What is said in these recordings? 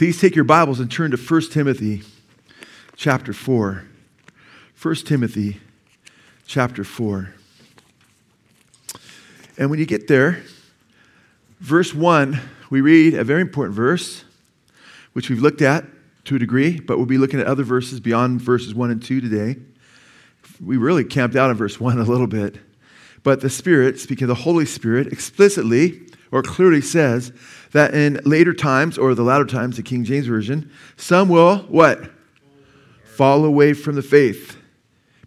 Please take your Bibles and turn to 1 Timothy chapter 4. 1 Timothy chapter 4. And when you get there, verse 1, we read a very important verse, which we've looked at to a degree, but we'll be looking at other verses beyond verses 1 and 2 today. We really camped out on verse 1 a little bit. But the Spirit, speaking of the Holy Spirit, explicitly or clearly says that in later times, or the latter times, the King James Version, some will what? Fall away from the faith,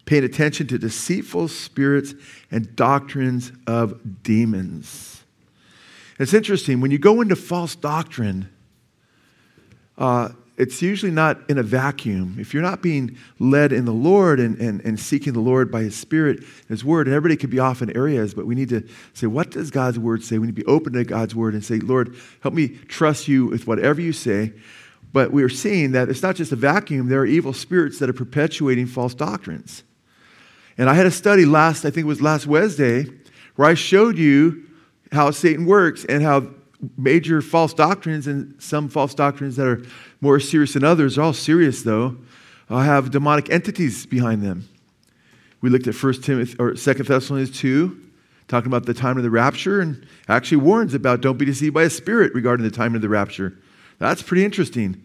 paying attention to deceitful spirits and doctrines of demons. It's interesting, when you go into false doctrine, uh, it's usually not in a vacuum. If you're not being led in the Lord and, and, and seeking the Lord by His Spirit, and His Word, and everybody could be off in areas, but we need to say, what does God's Word say? We need to be open to God's Word and say, Lord, help me trust you with whatever you say. But we are seeing that it's not just a vacuum, there are evil spirits that are perpetuating false doctrines. And I had a study last, I think it was last Wednesday, where I showed you how Satan works and how major false doctrines and some false doctrines that are more serious than others, They're all serious though, uh, have demonic entities behind them. We looked at 1 Timothy or 2 Thessalonians 2, talking about the time of the rapture, and actually warns about don't be deceived by a spirit regarding the time of the rapture. That's pretty interesting.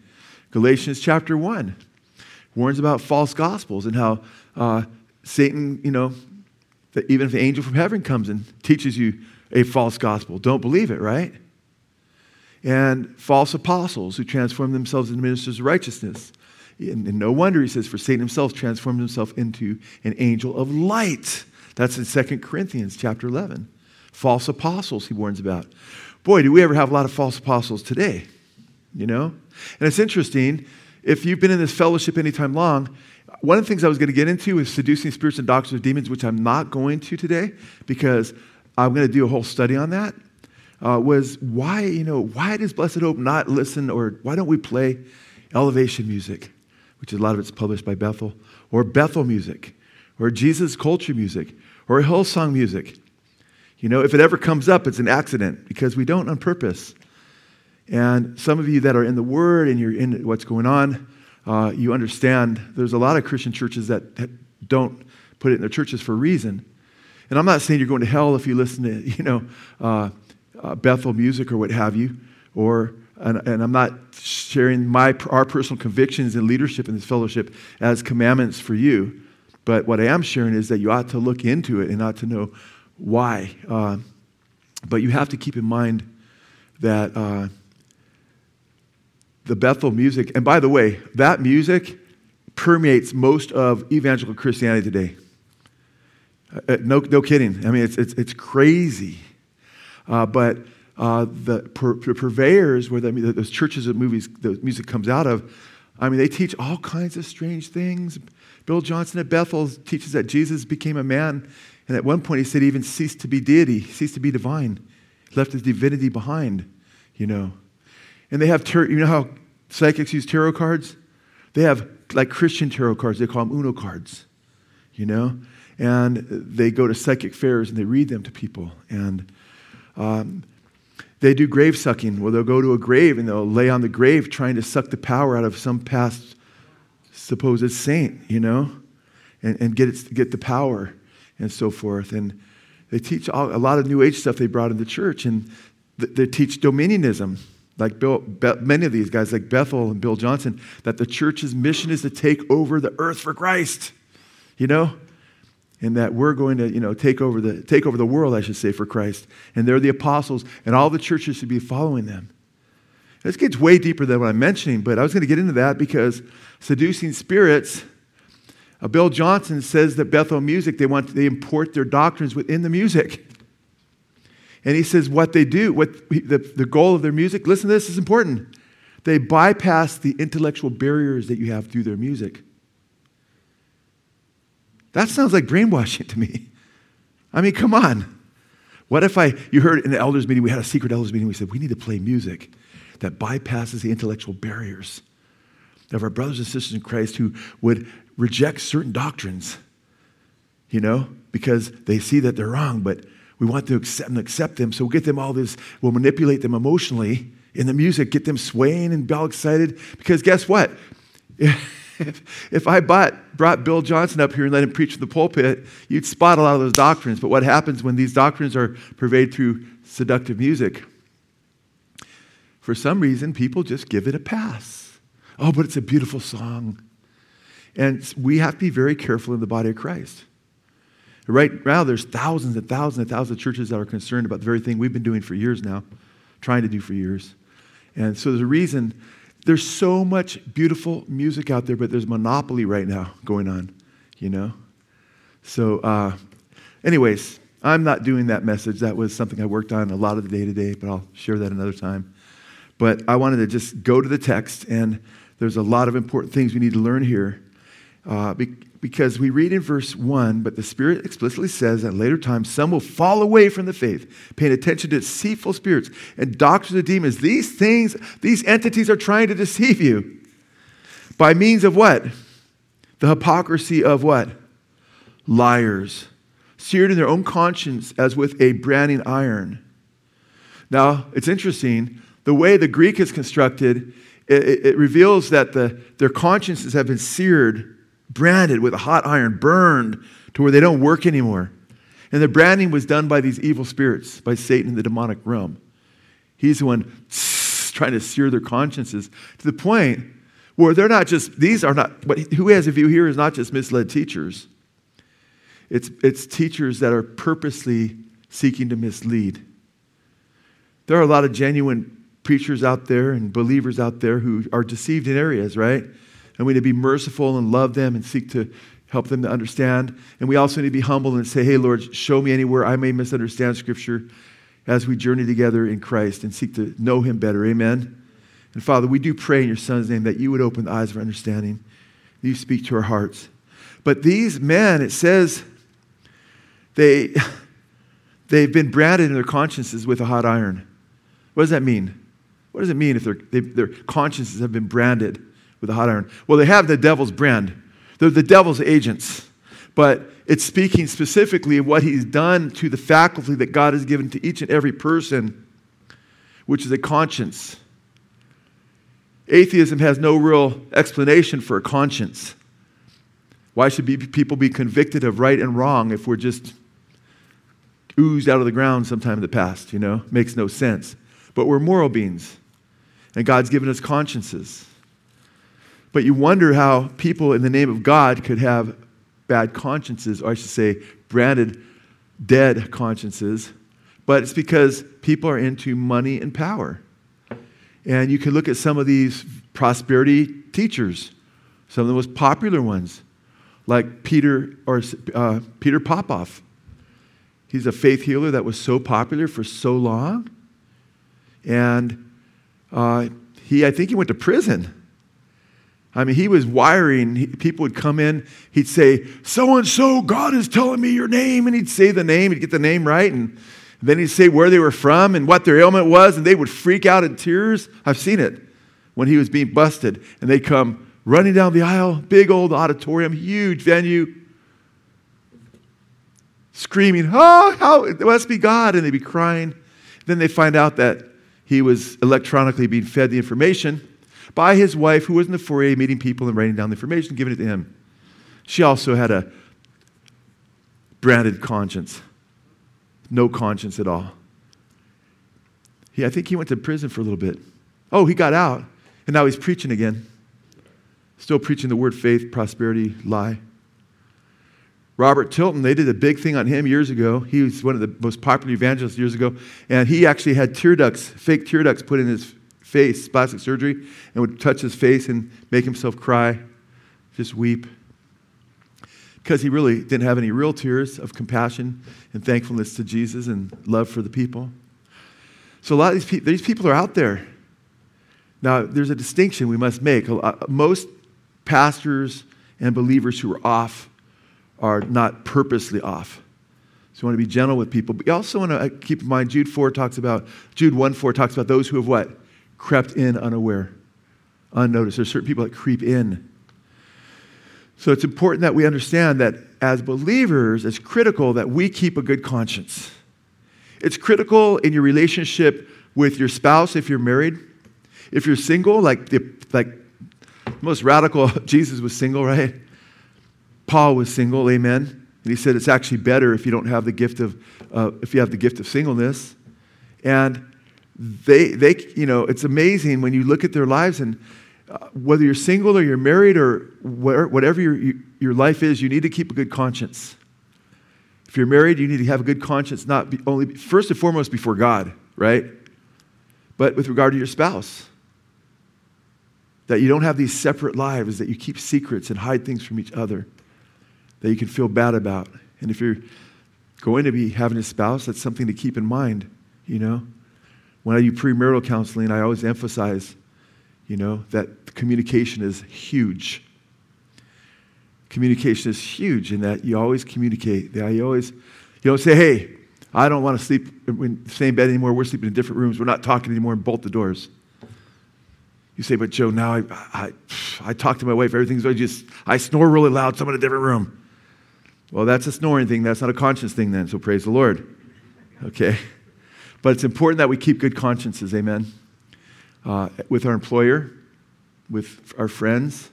Galatians chapter 1 warns about false gospels and how uh, Satan, you know, that even if the angel from heaven comes and teaches you a false gospel, don't believe it, right? And false apostles who transform themselves into ministers of righteousness. And, and, no wonder, he says, for Satan himself transformed himself into an angel of light. That's in 2 Corinthians chapter 11. False apostles, he warns about. Boy, do we ever have a lot of false apostles today, you know? And it's interesting, if you've been in this fellowship anytime long, one of the things I was going to get into is seducing spirits and doctrines of demons, which I'm not going to today because I'm going to do a whole study on that uh, was why, you know, why does Blessed Hope not listen or why don't we play elevation music, which a lot of it's published by Bethel, or Bethel music, or Jesus culture music, or Hillsong music? You know, if it ever comes up, it's an accident because we don't on purpose. And some of you that are in the Word and you're in what's going on, uh, you understand there's a lot of Christian churches that, that don't put it in their churches for a reason. And I'm not saying you're going to hell if you listen to, you know, uh, uh, Bethel music or what have you, or and, and, I'm not sharing my our personal convictions and leadership in this fellowship as commandments for you, but what I am sharing is that you ought to look into it and ought to know why. Uh, but you have to keep in mind that uh, the Bethel music, and by the way, that music permeates most of evangelical Christianity today. Uh, no, no kidding. I mean, it's, it's, it's crazy. Uh, but uh, the pur- purveyors, where the, those churches that movies, the music comes out of, I mean, they teach all kinds of strange things. Bill Johnson at Bethel teaches that Jesus became a man, and at one point he said he even ceased to be deity, ceased to be divine, left his divinity behind, you know. And they have, you know how psychics use tarot cards? They have like Christian tarot cards, they call them Uno cards, you know? And they go to psychic fairs and they read them to people. And um, they do grave sucking, where they'll go to a grave and they'll lay on the grave trying to suck the power out of some past supposed saint, you know, and, and get, it, get the power and so forth. And they teach all, a lot of New Age stuff they brought into the church, and th- they teach dominionism. Like Bill, Be- many of these guys, like Bethel and Bill Johnson, that the church's mission is to take over the earth for Christ. You know, and that we're going to, you know, take over the take over the world, I should say, for Christ. And they're the apostles, and all the churches should be following them. This gets way deeper than what I'm mentioning, but I was going to get into that because seducing spirits. Uh, Bill Johnson says that Bethel Music they want they import their doctrines within the music. And he says what they do, what the, the goal of their music, listen to this, is important. They bypass the intellectual barriers that you have through their music. That sounds like brainwashing to me. I mean, come on. What if I, you heard in the elders meeting, we had a secret elders meeting, we said, we need to play music that bypasses the intellectual barriers of our brothers and sisters in Christ who would reject certain doctrines, you know, because they see that they're wrong, but we want to accept, accept them. So we'll get them all this, we'll manipulate them emotionally in the music, get them swaying and all excited. Because guess what? If, if I bought, brought Bill Johnson up here and let him preach from the pulpit, you'd spot a lot of those doctrines. But what happens when these doctrines are pervaded through seductive music? For some reason, people just give it a pass. Oh, but it's a beautiful song. And we have to be very careful in the body of Christ. Right now, there's thousands and thousands and thousands of churches that are concerned about the very thing we've been doing for years now, trying to do for years. And so there's a reason there's so much beautiful music out there, but there's monopoly right now going on, you know? So, uh, anyways, I'm not doing that message. That was something I worked on a lot of the day to day, but I'll share that another time. But I wanted to just go to the text, and there's a lot of important things we need to learn here. Uh, because we read in verse 1, but the Spirit explicitly says at later times some will fall away from the faith, paying attention to deceitful spirits and doctrines of demons. These things, these entities are trying to deceive you. By means of what? The hypocrisy of what? Liars, seared in their own conscience as with a branding iron. Now, it's interesting. The way the Greek is constructed, it, it reveals that the, their consciences have been seared branded with a hot iron, burned to where they don't work anymore. And the branding was done by these evil spirits, by Satan in the demonic realm. He's the one trying to sear their consciences to the point where they're not just, these are not, but who has a view here is not just misled teachers. It's, it's teachers that are purposely seeking to mislead. There are a lot of genuine preachers out there and believers out there who are deceived in areas, right? And we need to be merciful and love them and seek to help them to understand. And we also need to be humble and say, hey, Lord, show me anywhere I may misunderstand Scripture as we journey together in Christ and seek to know Him better. Amen. And Father, we do pray in your Son's name that you would open the eyes of our understanding, that you speak to our hearts. But these men, it says, they, they've been branded in their consciences with a hot iron. What does that mean? What does it mean if their consciences have been branded? With a hot iron. Well, they have the devil's brand, they're the devil's agents. But it's speaking specifically of what he's done to the faculty that God has given to each and every person, which is a conscience. Atheism has no real explanation for a conscience. Why should be, people be convicted of right and wrong if we're just oozed out of the ground sometime in the past? You know, makes no sense. But we're moral beings, and God's given us consciences. But you wonder how people in the name of God could have bad consciences, or I should say, branded dead consciences. But it's because people are into money and power. And you can look at some of these prosperity teachers, some of the most popular ones, like Peter or uh, Peter Popoff. He's a faith healer that was so popular for so long, and uh, he I think he went to prison I mean, he was wiring. People would come in. He'd say, So and so, God is telling me your name. And he'd say the name. He'd get the name right. And then he'd say where they were from and what their ailment was. And they would freak out in tears. I've seen it when he was being busted. And they'd come running down the aisle, big old auditorium, huge venue, screaming, Oh, how, it must be God. And they'd be crying. Then they find out that he was electronically being fed the information by his wife, who was in the foyer meeting people and writing down the information, giving it to him. She also had a branded conscience, no conscience at all. He, I think he went to prison for a little bit. Oh, he got out, and now he's preaching again. Still preaching the word faith, prosperity, lie. Robert Tilton, they did a big thing on him years ago. He was one of the most popular evangelists years ago, and he actually had tear ducts, fake tear ducts put in his face, plastic surgery, and would touch his face and make himself cry, just weep. Because he really didn't have any real tears of compassion and thankfulness to Jesus and love for the people. So a lot of these, pe- these people are out there. Now, there's a distinction we must make. Most pastors and believers who are off are not purposely off. So you want to be gentle with people. But you also want to uh, keep in mind Jude 4 talks about, Jude 1 4 talks about those who have what? Crept in unaware, unnoticed. There's certain people that creep in. So it's important that we understand that as believers, it's critical that we keep a good conscience. It's critical in your relationship with your spouse if you're married. if you're single, like the like most radical, Jesus was single, right? Paul was single, amen. And he said it's actually better if you don't have the gift of, uh, if you have the gift of singleness. And they, they, you know, it's amazing when you look at their lives and uh, whether you're single or you're married or whatever your, your life is, you need to keep a good conscience. If you're married, you need to have a good conscience, not only, first and foremost, before God, right? But with regard to your spouse. That you don't have these separate lives, that you keep secrets and hide things from each other that you can feel bad about. And if you're going to be having a spouse, that's something to keep in mind, you know? When I do premarital counseling, I always emphasize, you know, that communication is huge. Communication is huge in that you always communicate. That you always, you don't say, hey, I don't want to sleep in the same bed anymore. We're sleeping in different rooms. We're not talking anymore and bolt the doors. You say, but Joe, now I, I, I talk to my wife. Everything's, I just, I snore really loud. So I'm in a different room. Well, that's a snoring thing. That's not a conscience thing then. So praise the Lord. Okay? But it's important that we keep good consciences. Amen. Uh, with our employer, with our friends.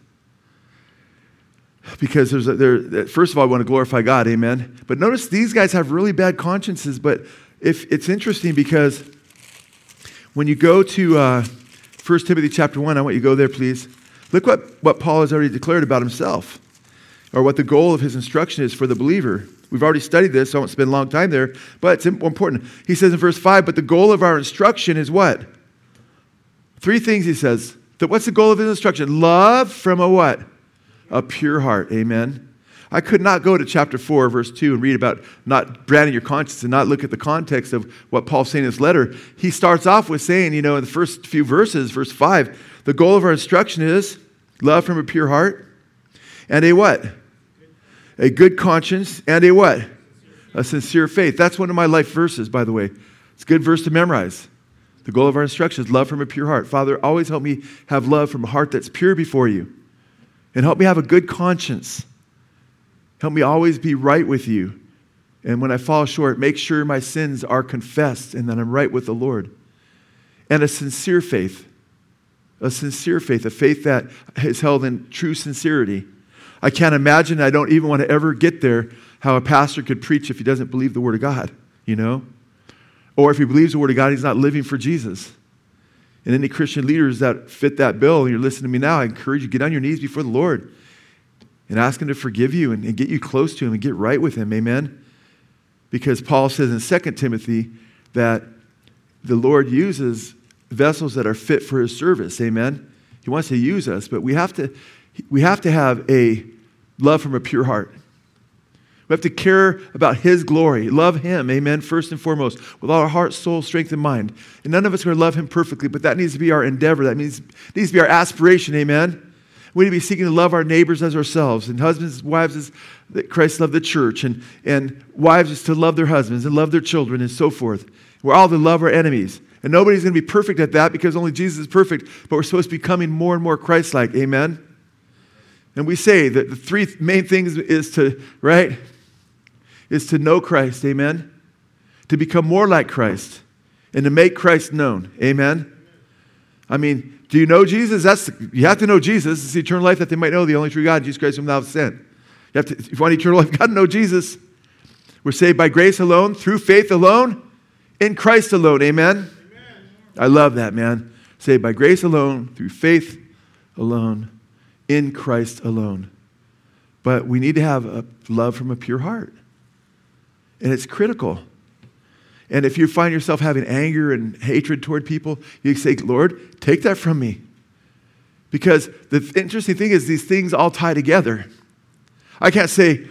Because there's a, there, first of all, I want to glorify God. Amen. But notice these guys have really bad consciences. But if it's interesting because when you go to uh, 1 Timothy chapter 1, I want you to go there, please. Look what, what Paul has already declared about himself or what the goal of his instruction is for the believer. We've already studied this, so I won't spend a long time there, but it's important. He says in verse 5, but the goal of our instruction is what? Three things he says. That What's the goal of his instruction? Love from a what? A pure heart. Amen. I could not go to chapter 4, verse 2, and read about not branding your conscience and not look at the context of what Paul's saying in his letter. He starts off with saying, you know, in the first few verses, verse 5, the goal of our instruction is love from a pure heart and a what? A good conscience and a what? A sincere faith. That's one of my life verses, by the way. It's a good verse to memorize. The goal of our instruction is love from a pure heart. Father, always help me have love from a heart that's pure before you. And help me have a good conscience. Help me always be right with you. And when I fall short, make sure my sins are confessed and that I'm right with the Lord. And a sincere faith. A sincere faith, a faith that is held in true sincerity I can't imagine, I don't even want to ever get there, how a pastor could preach if he doesn't believe the Word of God, you know? Or if he believes the Word of God, he's not living for Jesus. And any Christian leaders that fit that bill, you're listening to me now, I encourage you, get on your knees before the Lord and ask Him to forgive you and, and get you close to Him and get right with Him. Amen? Because Paul says in 2 Timothy that the Lord uses vessels that are fit for His service. Amen? He wants to use us, but we have to we have to have a love from a pure heart. We have to care about His glory, love Him, amen, first and foremost, with all our heart, soul, strength, and mind. And none of us are going to love Him perfectly, but that needs to be our endeavor. That means, needs to be our aspiration, amen. We need to be seeking to love our neighbors as ourselves. And husbands, wives, is that Christ loved the church. And, and wives is to love their husbands and love their children and so forth. We're all to love our enemies. And nobody's going to be perfect at that because only Jesus is perfect, but we're supposed to be becoming more and more Christ like. Amen? And we say that the three main things is to, right? Is to know Christ, amen? To become more like Christ and to make Christ known, amen? I mean, do you know Jesus? That's you have to know Jesus. It's eternal life that they might know the only true God, Jesus Christ, whom thou hast sent. You have to, if you want eternal life, you got to know Jesus. We're saved by grace alone, through faith alone, in Christ alone, amen? amen. I love that, man. Saved by grace alone, through faith alone in Christ alone. But we need to have a love from a pure heart. And it's critical. And if you find yourself having anger and hatred toward people, you say, Lord, take that from me. Because the interesting thing is, these things all tie together. I can't say,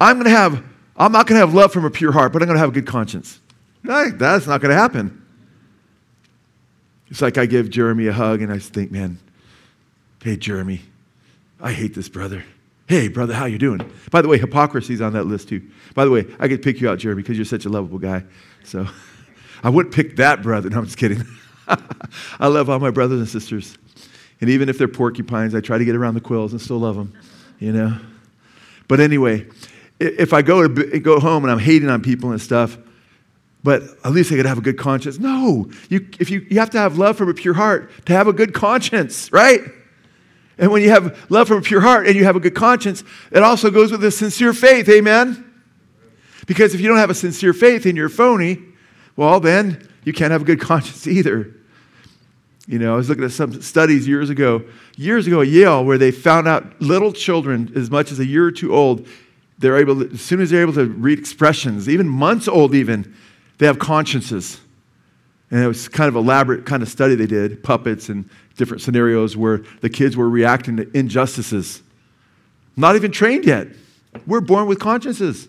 I'm going to have, I'm not going to have love from a pure heart, but I'm going to have a good conscience. That's not going to happen. It's like I give Jeremy a hug and I think, man, hey, Jeremy, I hate this brother. Hey, brother, how you doing? By the way, hypocrisy's on that list too. By the way, I could pick you out, Jeremy, because you're such a lovable guy. So I wouldn't pick that brother. No, I'm just kidding. I love all my brothers and sisters. And even if they're porcupines, I try to get around the quills and still love them, you know? But anyway, if I go, to, go home and I'm hating on people and stuff, but at least I could have a good conscience. No, you, if you, you have to have love from a pure heart to have a good conscience, right? And when you have love from a pure heart and you have a good conscience, it also goes with a sincere faith, amen? Because if you don't have a sincere faith and you're phony, well, then you can't have a good conscience either. You know, I was looking at some studies years ago, years ago at Yale, where they found out little children, as much as a year or two old, they're able to, as soon as they're able to read expressions, even months old, even, they have consciences. And it was kind of elaborate kind of study they did, puppets and different scenarios where the kids were reacting to injustices. Not even trained yet. We're born with consciences.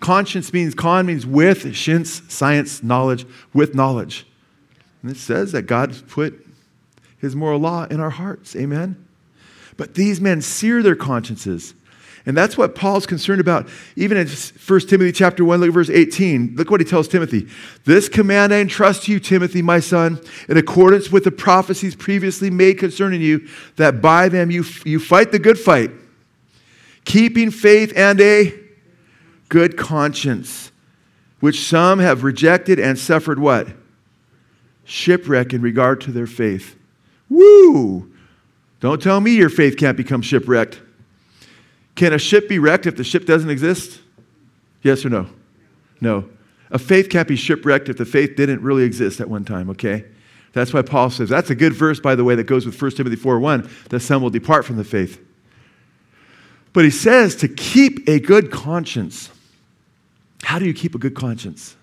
Conscience means con means with, shints, science, knowledge, with knowledge. And it says that God put his moral law in our hearts. Amen. But these men sear their consciences. And that's what Paul's concerned about. Even in 1 Timothy chapter 1, look at verse 18. Look what he tells Timothy. This command I entrust to you, Timothy, my son, in accordance with the prophecies previously made concerning you, that by them you, you fight the good fight, keeping faith and a good conscience, which some have rejected and suffered what? Shipwreck in regard to their faith. Woo! Don't tell me your faith can't become shipwrecked. Can a ship be wrecked if the ship doesn't exist? Yes or no? No. A faith can't be shipwrecked if the faith didn't really exist at one time, okay? That's why Paul says, that's a good verse, by the way, that goes with 1 Timothy 4 1, that some will depart from the faith. But he says to keep a good conscience. How do you keep a good conscience?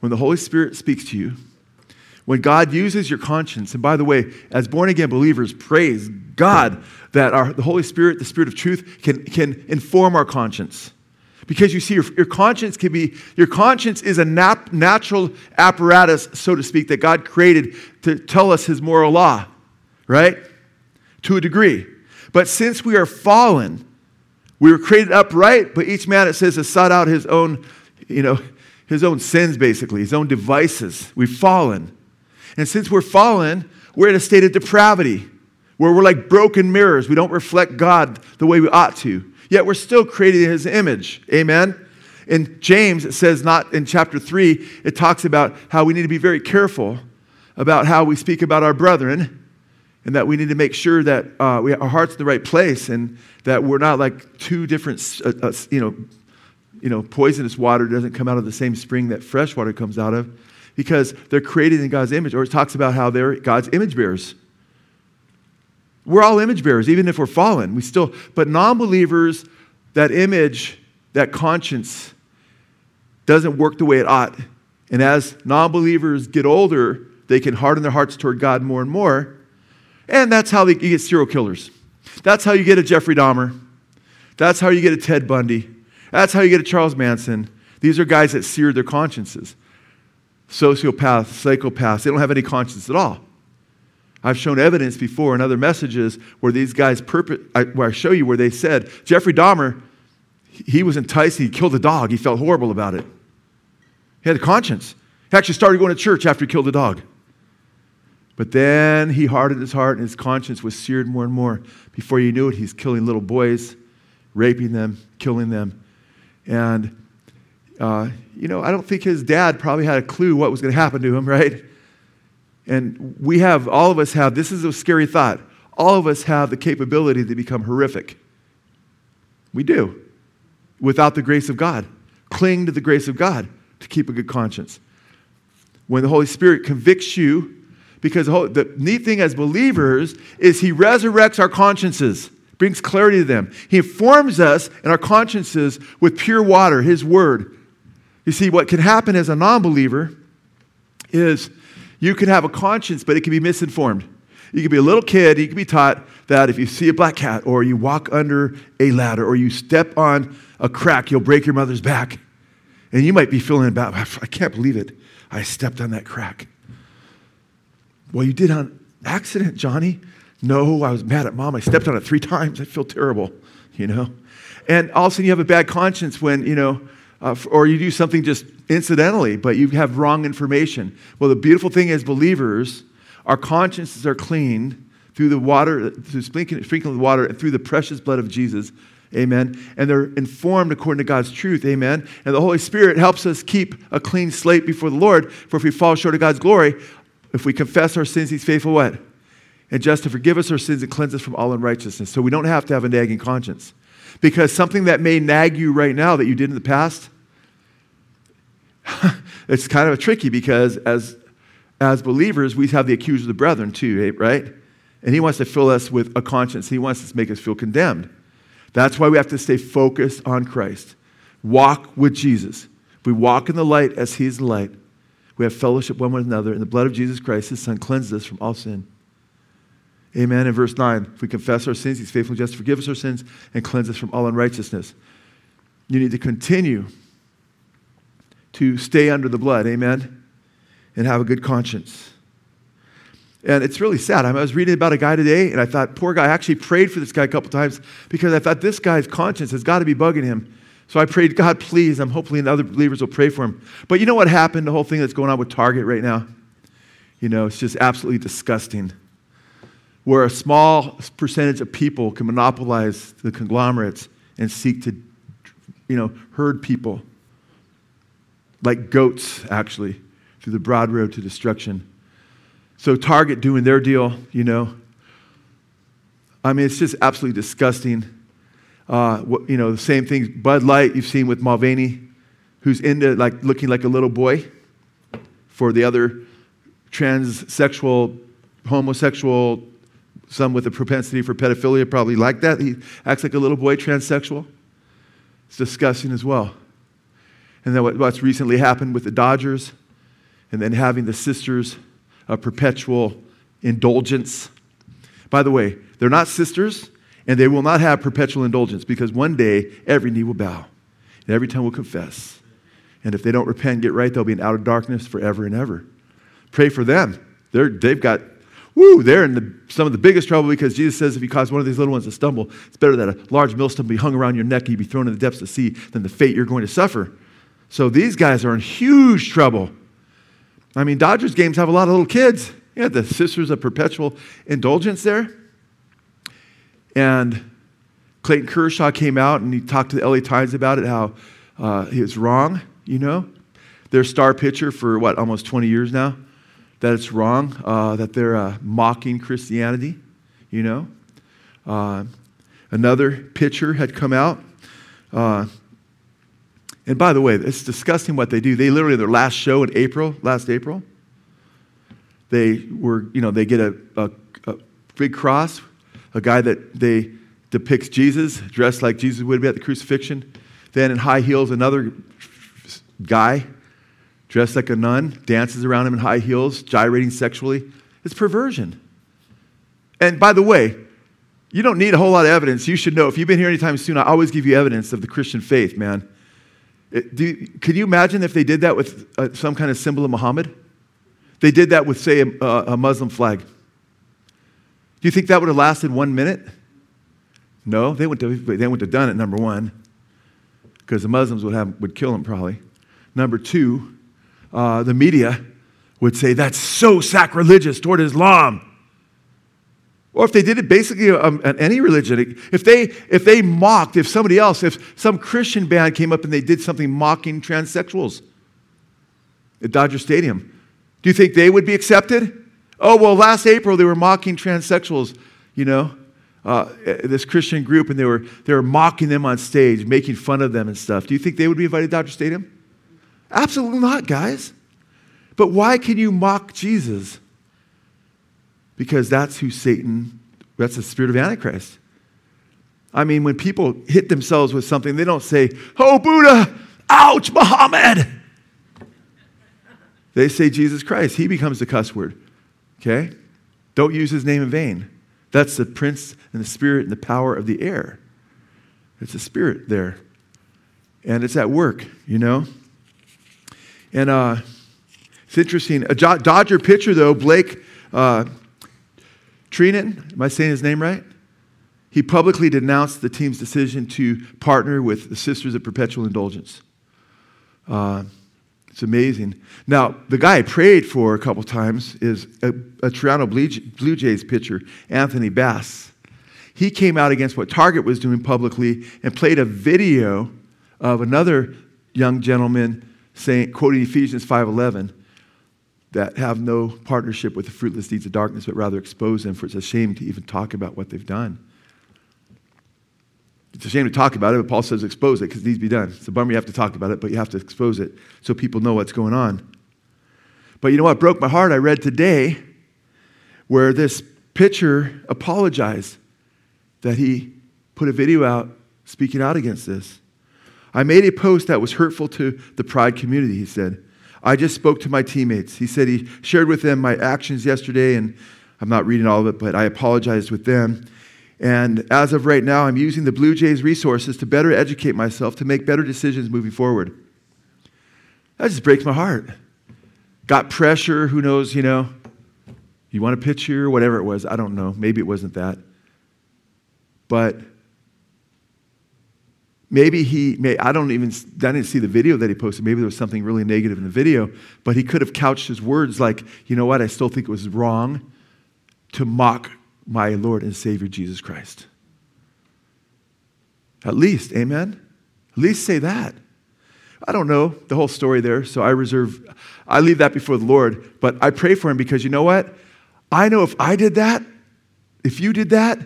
When the Holy Spirit speaks to you, when God uses your conscience, and by the way, as born again believers, praise God that our, the Holy Spirit, the Spirit of truth, can, can inform our conscience. Because you see, your, your conscience can be, your conscience is a nap, natural apparatus, so to speak, that God created to tell us his moral law, right? To a degree. But since we are fallen, we were created upright, but each man, it says, has sought out his own, you know, his own sins, basically, his own devices. We've fallen. And since we're fallen, we're in a state of depravity where we're like broken mirrors. We don't reflect God the way we ought to. Yet we're still created in his image. Amen? In James, it says, not in chapter 3, it talks about how we need to be very careful about how we speak about our brethren and that we need to make sure that uh, we, our heart's in the right place and that we're not like two different, uh, uh, you, know, you know, poisonous water doesn't come out of the same spring that fresh water comes out of because they're created in God's image. Or it talks about how they're God's image bearers. We're all image bearers, even if we're fallen. We still, but non believers, that image, that conscience doesn't work the way it ought. And as non believers get older, they can harden their hearts toward God more and more. And that's how they, you get serial killers. That's how you get a Jeffrey Dahmer. That's how you get a Ted Bundy. That's how you get a Charles Manson. These are guys that seared their consciences sociopaths, psychopaths. They don't have any conscience at all. I've shown evidence before in other messages where these guys, purpo- where I show you where they said, Jeffrey Dahmer, he was enticed, he killed a dog. He felt horrible about it. He had a conscience. He actually started going to church after he killed a dog. But then he hardened his heart and his conscience was seared more and more. Before you knew it, he's killing little boys, raping them, killing them. And uh, you know, I don't think his dad probably had a clue what was going to happen to him, right? And we have, all of us have, this is a scary thought, all of us have the capability to become horrific. We do, without the grace of God. Cling to the grace of God to keep a good conscience. When the Holy Spirit convicts you, because the neat thing as believers is He resurrects our consciences brings clarity to them. He informs us in our consciences with pure water, His Word. You see, what can happen as a non believer is you can have a conscience, but it can be misinformed. You can be a little kid, you can be taught that if you see a black cat, or you walk under a ladder, or you step on a crack, you'll break your mother's back. And you might be feeling about, I can't believe it. I stepped on that crack. Well, you did on accident, Johnny. No, I was mad at mom. I stepped on it three times. I feel terrible, you know. And all of a sudden, you have a bad conscience when, you know, uh, or you do something just incidentally, but you have wrong information. Well, the beautiful thing is, believers, our consciences are cleaned through the water, through sprinkling, sprinkling the water, and through the precious blood of Jesus. Amen. And they're informed according to God's truth. Amen. And the Holy Spirit helps us keep a clean slate before the Lord. For if we fall short of God's glory, if we confess our sins, He's faithful what? And just to forgive us our sins and cleanse us from all unrighteousness. So we don't have to have a nagging conscience. Because something that may nag you right now that you did in the past, it's kind of tricky because as, as believers, we have the accuser of the brethren too, eh, right? And he wants to fill us with a conscience. He wants to make us feel condemned. That's why we have to stay focused on Christ. Walk with Jesus. We walk in the light as he is the light. We have fellowship one with another, and the blood of Jesus Christ, his son, cleanses us from all sin. Amen. In verse 9, if we confess our sins, he's faithful and just to forgive us our sins and cleanse us from all unrighteousness. You need to continue to stay under the blood. Amen. And have a good conscience. And it's really sad. I was reading about a guy today, and I thought, poor guy, I actually prayed for this guy a couple times because I thought this guy's conscience has got to be bugging him. So I prayed, God, please, I'm hopefully other believers will pray for him. But you know what happened, the whole thing that's going on with Target right now? You know, it's just absolutely disgusting. Where a small percentage of people can monopolize the conglomerates and seek to, you know, herd people like goats, actually, through the broad road to destruction. So Target doing their deal, you know. I mean, it's just absolutely disgusting. Uh, you know, the same thing, Bud Light you've seen with Mulvaney, who's into like looking like a little boy for the other transsexual, homosexual, some with a propensity for pedophilia probably like that. He acts like a little boy, transsexual. It's disgusting as well. And then what's recently happened with the Dodgers, and then having the sisters of perpetual indulgence. By the way, they're not sisters, and they will not have perpetual indulgence because one day every knee will bow and every tongue will confess. And if they don't repent and get right, they'll be in outer darkness forever and ever. Pray for them. They're, they've got, woo, they're in the, some of the biggest trouble because Jesus says if you cause one of these little ones to stumble, it's better that a large millstone be hung around your neck and you be thrown in the depths of the sea than the fate you're going to suffer. So these guys are in huge trouble. I mean, Dodgers games have a lot of little kids. You had the Sisters of Perpetual Indulgence there. And Clayton Kershaw came out and he talked to the LA Times about it, how uh, he was wrong, you know. Their star pitcher for what, almost 20 years now, that it's wrong, uh, that they're uh, mocking Christianity, you know. Uh, another pitcher had come out uh, and by the way, it's disgusting what they do. They literally, their last show in April, last April, they were, you know, they get a, a, a big cross, a guy that they depicts Jesus, dressed like Jesus would be at the crucifixion. Then in high heels, another guy dressed like a nun, dances around him in high heels, gyrating sexually. It's perversion. And by the way, you don't need a whole lot of evidence. You should know. If you've been here anytime soon, I always give you evidence of the Christian faith, man. Do, could you imagine if they did that with uh, some kind of symbol of Muhammad? They did that with, say, a, a Muslim flag. Do you think that would have lasted one minute? No, they wouldn't have, they wouldn't have done it, number one, because the Muslims would, have, would kill them probably. Number two, uh, the media would say that's so sacrilegious toward Islam. Or if they did it basically um, at any religion, if they, if they mocked, if somebody else, if some Christian band came up and they did something mocking transsexuals at Dodger Stadium, do you think they would be accepted? Oh, well, last April they were mocking transsexuals, you know, uh, this Christian group, and they were, they were mocking them on stage, making fun of them and stuff. Do you think they would be invited to Dodger Stadium? Absolutely not, guys. But why can you mock Jesus? Because that's who Satan, that's the spirit of Antichrist. I mean, when people hit themselves with something, they don't say, Oh, Buddha, ouch, Muhammad. They say Jesus Christ. He becomes the cuss word. Okay? Don't use his name in vain. That's the prince and the spirit and the power of the air. It's a spirit there. And it's at work, you know? And uh, it's interesting. A Dodger pitcher, though, Blake, uh, Treinen, am I saying his name right? He publicly denounced the team's decision to partner with the Sisters of Perpetual Indulgence. Uh, it's amazing. Now, the guy I prayed for a couple times is a, a Toronto Blue Jays pitcher, Anthony Bass. he came out against what Target was doing publicly and played a video of another young gentleman saying, quoting Ephesians 5.11, that have no partnership with the fruitless deeds of darkness, but rather expose them, for it's a shame to even talk about what they've done. It's a shame to talk about it, but Paul says expose it because it needs to be done. It's a bummer you have to talk about it, but you have to expose it so people know what's going on. But you know what broke my heart? I read today where this pitcher apologized that he put a video out speaking out against this. I made a post that was hurtful to the pride community, he said. I just spoke to my teammates. He said he shared with them my actions yesterday, and I'm not reading all of it, but I apologized with them. And as of right now, I'm using the Blue Jays resources to better educate myself to make better decisions moving forward. That just breaks my heart. Got pressure, who knows, you know. You want a picture, whatever it was, I don't know. Maybe it wasn't that. But maybe he may i don't even i didn't see the video that he posted. Maybe there was something really negative in the video but he could have couched his words like you know what? I still think it was wrong to mock my lord and savior jesus christ. At least amen? At least say that. I don't know the whole story there so i reserve i leave that before the lord but i pray for him because you know what? I know if i did that if you did that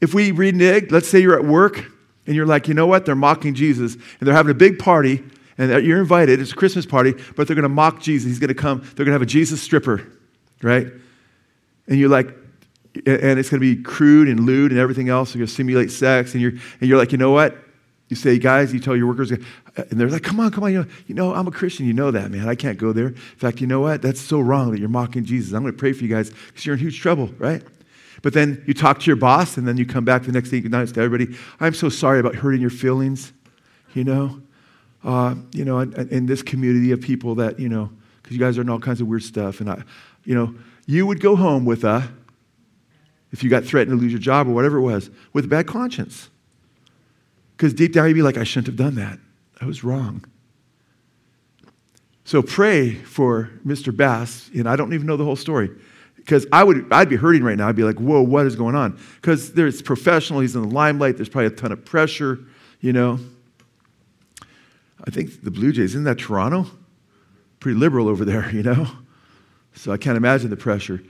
if we reneged let's say you're at work and you're like, you know what? They're mocking Jesus, and they're having a big party, and you're invited. It's a Christmas party, but they're going to mock Jesus. He's going to come. They're going to have a Jesus stripper, right? And you're like, and it's going to be crude and lewd and everything else. You're going to simulate sex, and you're and you're like, you know what? You say, guys, you tell your workers, and they're like, come on, come on. You know, you know, I'm a Christian. You know that, man. I can't go there. In fact, you know what? That's so wrong that you're mocking Jesus. I'm going to pray for you guys because you're in huge trouble, right? But then you talk to your boss, and then you come back the next day and announce to everybody, I'm so sorry about hurting your feelings, you know? Uh, you know, in, in, this community of people that, you know, because you guys are in all kinds of weird stuff. And, I, you know, you would go home with a, if you got threatened to lose your job or whatever it was, with a bad conscience. Because deep down you'd be like, I shouldn't have done that. I was wrong. So pray for Mr. Bass, and I don't even know the whole story because I would, I'd be hurting right now. I'd be like, whoa, what is going on? Because there's professional, he's in the limelight, there's probably a ton of pressure, you know. I think the Blue Jays, isn't that Toronto? Pretty liberal over there, you know. So I can't imagine the pressure.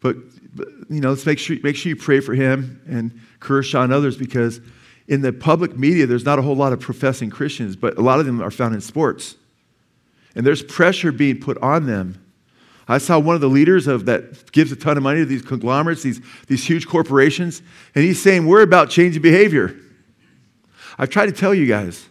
But, but you know, let's make sure, make sure you pray for him and Kershaw and others because in the public media, there's not a whole lot of professing Christians, but a lot of them are found in sports. And there's pressure being put on them I saw one of the leaders of that gives a ton of money to these conglomerates, these, these huge corporations, and he's saying, We're about changing behavior. I've tried to tell you guys,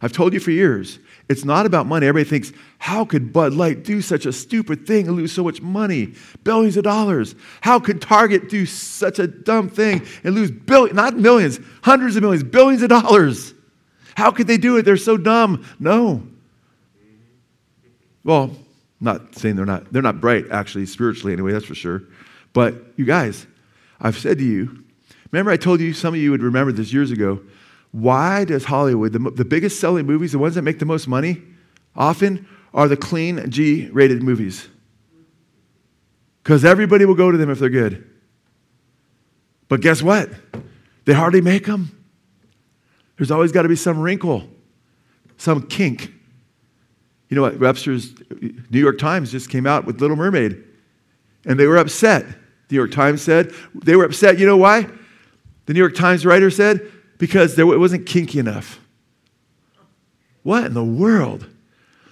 I've told you for years, it's not about money. Everybody thinks, how could Bud Light do such a stupid thing and lose so much money? Billions of dollars. How could Target do such a dumb thing and lose billions, not millions, hundreds of millions, billions of dollars? How could they do it? They're so dumb. No. Well, not saying they're not, they're not bright, actually, spiritually anyway, that's for sure. But you guys, I've said to you, remember I told you, some of you would remember this years ago, why does Hollywood, the, the biggest selling movies, the ones that make the most money, often are the clean G rated movies? Because everybody will go to them if they're good. But guess what? They hardly make them. There's always got to be some wrinkle, some kink. You know what? Webster's New York Times just came out with Little Mermaid, and they were upset. The New York Times said they were upset. You know why? The New York Times writer said because there, it wasn't kinky enough. What in the world?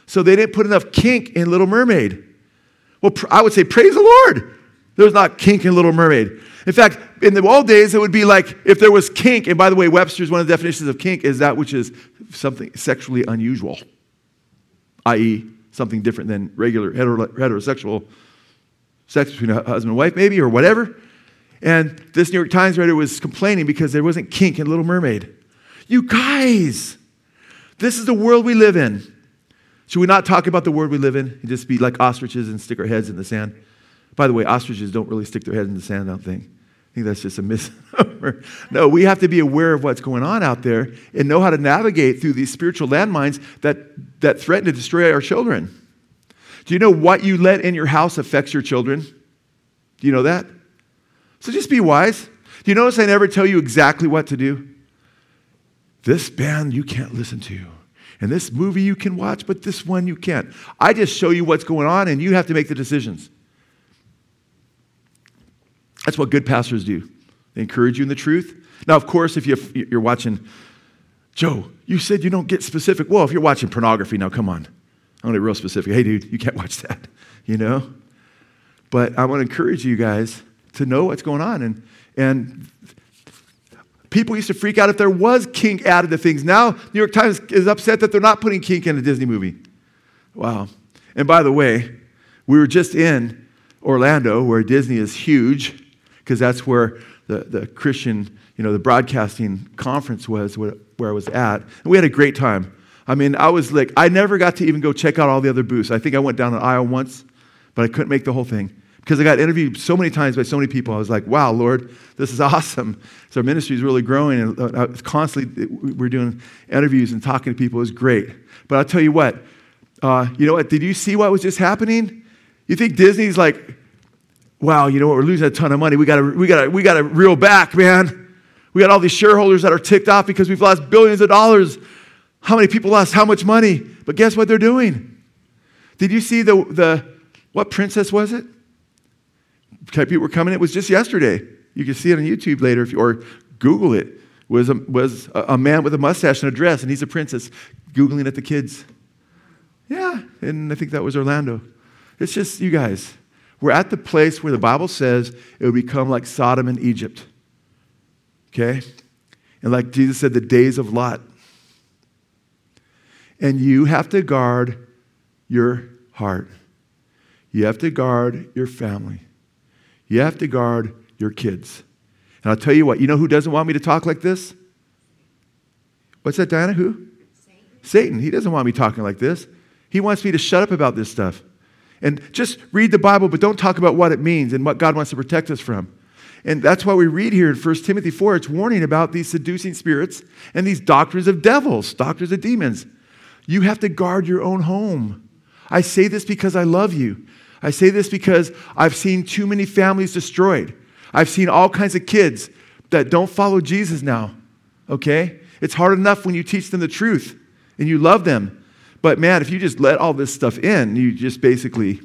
So they didn't put enough kink in Little Mermaid. Well, I would say, praise the Lord. There's not kink in Little Mermaid. In fact, in the old days, it would be like if there was kink, and by the way, Webster's one of the definitions of kink is that which is something sexually unusual i.e., something different than regular heterosexual sex between a husband and wife, maybe, or whatever. And this New York Times writer was complaining because there wasn't kink in Little Mermaid. You guys, this is the world we live in. Should we not talk about the world we live in and just be like ostriches and stick our heads in the sand? By the way, ostriches don't really stick their heads in the sand, I don't think think that's just a misnomer. no, we have to be aware of what's going on out there and know how to navigate through these spiritual landmines that, that threaten to destroy our children. Do you know what you let in your house affects your children? Do you know that? So just be wise. Do you notice I never tell you exactly what to do? This band you can't listen to. And this movie you can watch, but this one you can't. I just show you what's going on and you have to make the decisions. That's what good pastors do. They encourage you in the truth. Now, of course, if you're watching, Joe, you said you don't get specific. Well, if you're watching pornography, now come on. I'm going to be real specific. Hey, dude, you can't watch that, you know? But I want to encourage you guys to know what's going on. And, and people used to freak out if there was kink added to things. Now, New York Times is upset that they're not putting kink in a Disney movie. Wow. And by the way, we were just in Orlando, where Disney is huge, because that's where the, the Christian, you know, the broadcasting conference was, where I was at. And we had a great time. I mean, I was like, I never got to even go check out all the other booths. I think I went down an aisle once, but I couldn't make the whole thing because I got interviewed so many times by so many people. I was like, wow, Lord, this is awesome. So our ministry is really growing, and uh, constantly we're doing interviews and talking to people. It was great. But I'll tell you what, uh, you know what? Did you see what was just happening? You think Disney's like, wow, you know what? We're losing a ton of money. We got we gotta, we got to reel back, man. We got all these shareholders that are ticked off because we've lost billions of dollars. How many people lost how much money? But guess what they're doing? Did you see the the what princess was it? People were coming. It was just yesterday. You can see it on YouTube later if you, or Google it. Was, a, was a man with a mustache and a dress, and he's a princess, Googling at the kids. Yeah, and I think that was Orlando. It's just, you guys, we're at the place where the Bible says it will become like Sodom and Egypt. Okay? And like Jesus said, the days of Lot. And you have to guard your heart. You have to guard your family. You have to guard your kids. And I'll tell you what, you know who doesn't want me to talk like this? What's that, Diana? Who? Satan. Satan. He doesn't want me talking like this. He wants me to shut up about this stuff. And just read the Bible, but don't talk about what it means and what God wants to protect us from. And that's why we read here in 1 Timothy 4, it's warning about these seducing spirits and these doctrines of devils, doctrines of demons. You have to guard your own home. I say this because I love you. I say this because I've seen too many families destroyed. I've seen all kinds of kids that don't follow Jesus now, okay? It's hard enough when you teach them the truth and you love them. But man, if you just let all this stuff in, you just basically.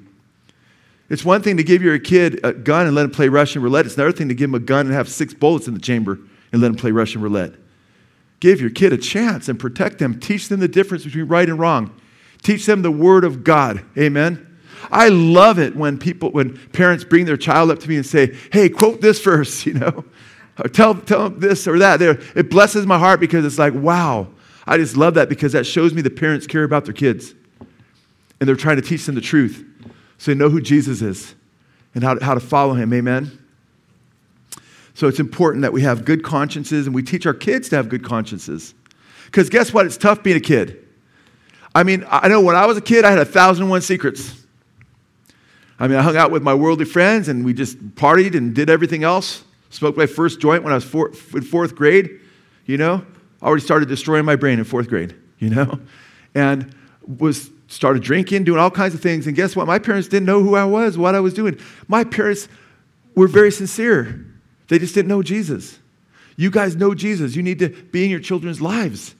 It's one thing to give your kid a gun and let him play Russian roulette. It's another thing to give him a gun and have six bullets in the chamber and let him play Russian roulette. Give your kid a chance and protect them. Teach them the difference between right and wrong. Teach them the Word of God. Amen. I love it when people, when parents bring their child up to me and say, hey, quote this verse, you know, or tell, tell them this or that. it blesses my heart because it's like, wow. I just love that because that shows me the parents care about their kids. And they're trying to teach them the truth so they know who Jesus is and how to, how to follow him. Amen. So it's important that we have good consciences and we teach our kids to have good consciences. Because guess what? It's tough being a kid. I mean, I know when I was a kid, I had a thousand and one secrets. I mean, I hung out with my worldly friends and we just partied and did everything else. Smoked my first joint when I was four, in fourth grade, you know. Already started destroying my brain in fourth grade, you know. And was started drinking, doing all kinds of things. And guess what? My parents didn't know who I was, what I was doing. My parents were very sincere. They just didn't know Jesus. You guys know Jesus. You need to be in your children's lives.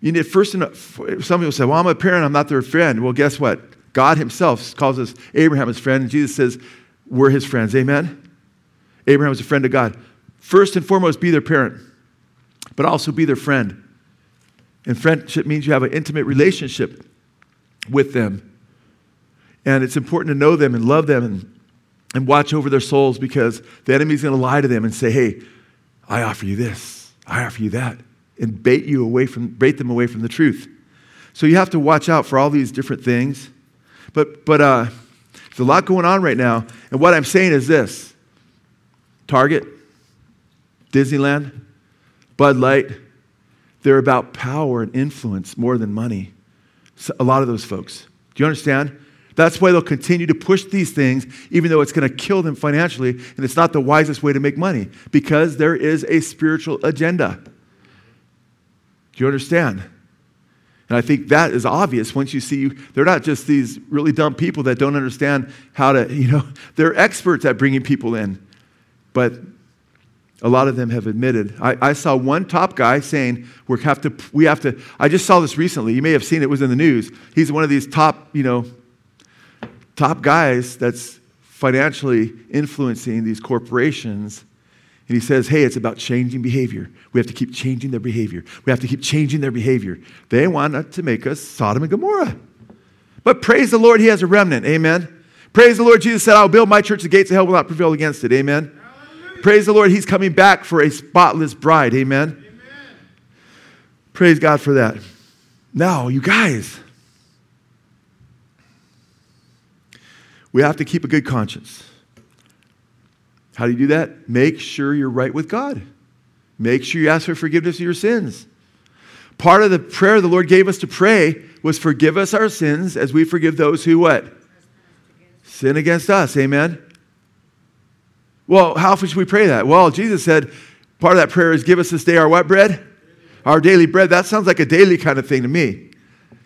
You need first, some people say, Well, I'm a parent, I'm not their friend. Well, guess what? God himself calls us Abraham his friend, and Jesus says, We're his friends. Amen? Abraham was a friend of God. First and foremost, be their parent, but also be their friend. And friendship means you have an intimate relationship with them. And it's important to know them and love them and, and watch over their souls because the enemy's going to lie to them and say, Hey, I offer you this, I offer you that, and bait you away from bait them away from the truth. So you have to watch out for all these different things. But, but uh, there's a lot going on right now. And what I'm saying is this Target, Disneyland, Bud Light, they're about power and influence more than money. So a lot of those folks. Do you understand? That's why they'll continue to push these things, even though it's going to kill them financially, and it's not the wisest way to make money, because there is a spiritual agenda. Do you understand? And I think that is obvious once you see they're not just these really dumb people that don't understand how to, you know, they're experts at bringing people in. But a lot of them have admitted. I, I, saw one top guy saying we have to we have to. I just saw this recently. You may have seen it, it was in the news. He's one of these top you know top guys that's financially influencing these corporations. And he says, hey, it's about changing behavior. We have to keep changing their behavior. We have to keep changing their behavior. They want to make us Sodom and Gomorrah. But praise the Lord, he has a remnant. Amen. Praise the Lord, Jesus said, I'll build my church, the gates of hell will not prevail against it. Amen. Praise the Lord, he's coming back for a spotless bride. Amen. Amen. Praise God for that. Now, you guys, we have to keep a good conscience. How do you do that? Make sure you're right with God. Make sure you ask for forgiveness of your sins. Part of the prayer the Lord gave us to pray was forgive us our sins as we forgive those who what? Sin against us. Amen. Well, how often should we pray that? Well, Jesus said part of that prayer is give us this day our what bread? Our daily bread. That sounds like a daily kind of thing to me.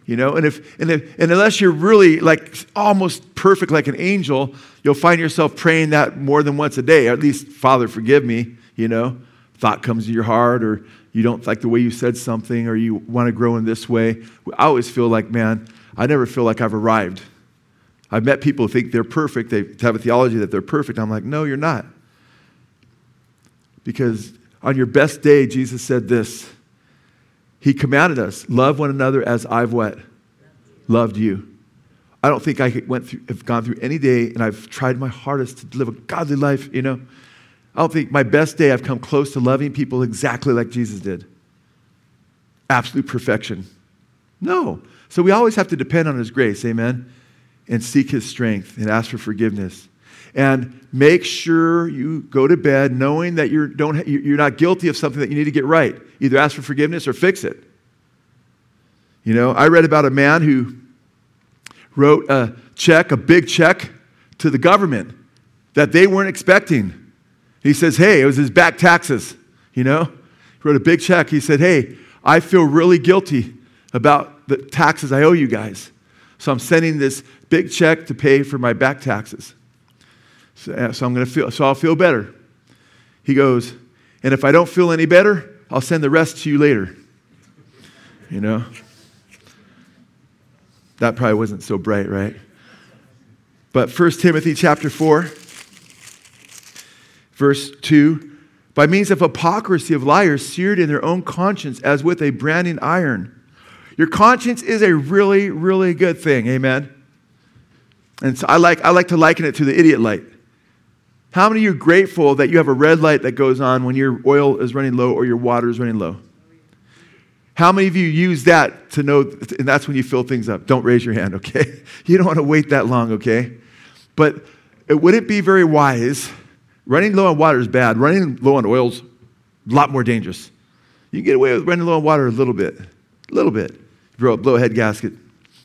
You know, and if and if and unless you're really like almost perfect like an angel, you'll find yourself praying that more than once a day. At least, Father, forgive me, you know. Thought comes to your heart, or you don't like the way you said something, or you want to grow in this way. I always feel like, man, I never feel like I've arrived. I've met people who think they're perfect, they have a theology that they're perfect. I'm like, no, you're not. Because on your best day, Jesus said this he commanded us, love one another as I've what? Loved you. I don't think I went through, have gone through any day and I've tried my hardest to live a godly life, you know. I don't think my best day I've come close to loving people exactly like Jesus did. Absolute perfection. No. So we always have to depend on his grace, amen, and seek his strength and ask for forgiveness. And make sure you go to bed knowing that you're, don't, you're not guilty of something that you need to get right. Either ask for forgiveness or fix it. You know, I read about a man who wrote a check, a big check to the government that they weren't expecting. He says, Hey, it was his back taxes. You know, he wrote a big check. He said, Hey, I feel really guilty about the taxes I owe you guys. So I'm sending this big check to pay for my back taxes. So, uh, so I'm going to feel, so I'll feel better. He goes, and if I don't feel any better, I'll send the rest to you later. You know? That probably wasn't so bright, right? But 1 Timothy chapter 4, verse 2 by means of hypocrisy of liars seared in their own conscience as with a branding iron. Your conscience is a really, really good thing. Amen. And so I like, I like to liken it to the idiot light. How many of you are grateful that you have a red light that goes on when your oil is running low or your water is running low? How many of you use that to know, and that's when you fill things up? Don't raise your hand, okay? You don't want to wait that long, okay? But it wouldn't be very wise. Running low on water is bad. Running low on oil is a lot more dangerous. You can get away with running low on water a little bit, a little bit. Blow a head gasket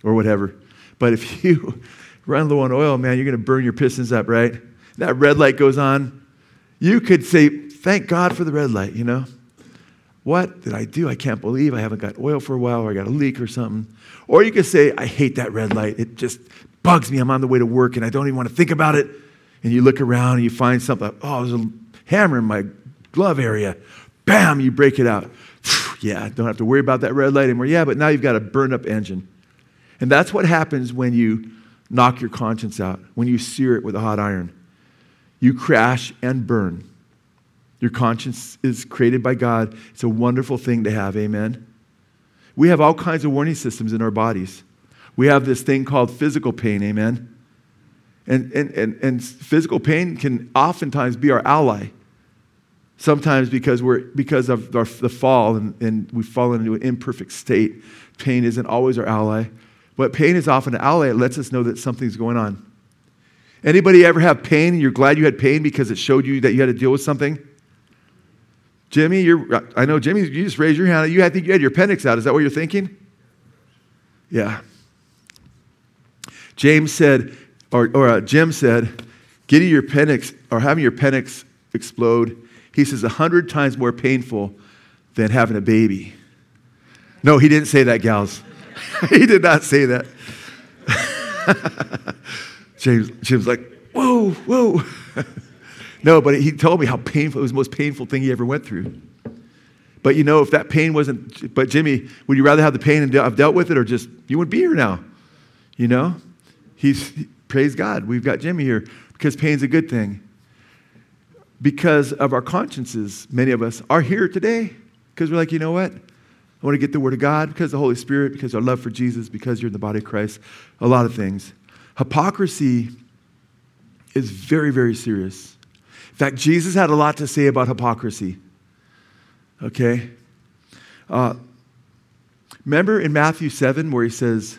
or whatever. But if you run low on oil, man, you're going to burn your pistons up, right? that red light goes on, you could say, Thank God for the red light, you know? What did I do? I can't believe I haven't got oil for a while or I got a leak or something. Or you could say, I hate that red light. It just bugs me. I'm on the way to work and I don't even want to think about it. And you look around and you find something, oh, there's a hammer in my glove area. Bam, you break it out. yeah, don't have to worry about that red light anymore. Yeah, but now you've got a burned up engine. And that's what happens when you knock your conscience out, when you sear it with a hot iron you crash and burn. Your conscience is created by God. It's a wonderful thing to have. Amen. We have all kinds of warning systems in our bodies. We have this thing called physical pain. Amen. And, and, and, and physical pain can oftentimes be our ally. Sometimes because, we're, because of our, the fall and, and we've fallen into an imperfect state, pain isn't always our ally. But pain is often an ally. It lets us know that something's going on. Anybody ever have pain and you're glad you had pain because it showed you that you had to deal with something? Jimmy, you're, I know, Jimmy, you just raised your hand. You, I think you had your appendix out. Is that what you're thinking? Yeah. James said, or, or uh, Jim said, getting your appendix or having your appendix explode, he says, a hundred times more painful than having a baby. No, he didn't say that, gals. he did not say that. James, Jim's like, whoa, whoa. No, but he told me how painful, it was the most painful thing he ever went through. But you know, if that pain wasn't, but Jimmy, would you rather have the pain and I've dealt with it or just, you wouldn't be here now? You know? He's, praise God, we've got Jimmy here because pain's a good thing. Because of our consciences, many of us are here today because we're like, you know what? I want to get the Word of God because of the Holy Spirit, because our love for Jesus, because you're in the body of Christ, a lot of things. Hypocrisy is very, very serious. In fact, Jesus had a lot to say about hypocrisy. Okay? Uh, remember in Matthew 7 where he says,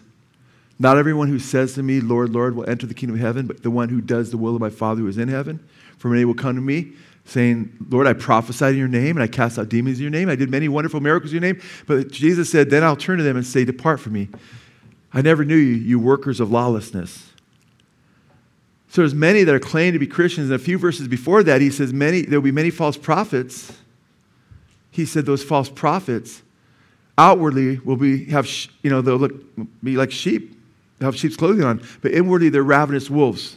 Not everyone who says to me, Lord, Lord, will enter the kingdom of heaven, but the one who does the will of my Father who is in heaven. For many will come to me, saying, Lord, I prophesied in your name, and I cast out demons in your name. I did many wonderful miracles in your name. But Jesus said, Then I'll turn to them and say, Depart from me. I never knew you, you workers of lawlessness. So there's many that are claiming to be Christians. And a few verses before that, he says, many, there will be many false prophets. He said those false prophets outwardly will be, have, you know, they'll look, be like sheep. They'll have sheep's clothing on. But inwardly, they're ravenous wolves.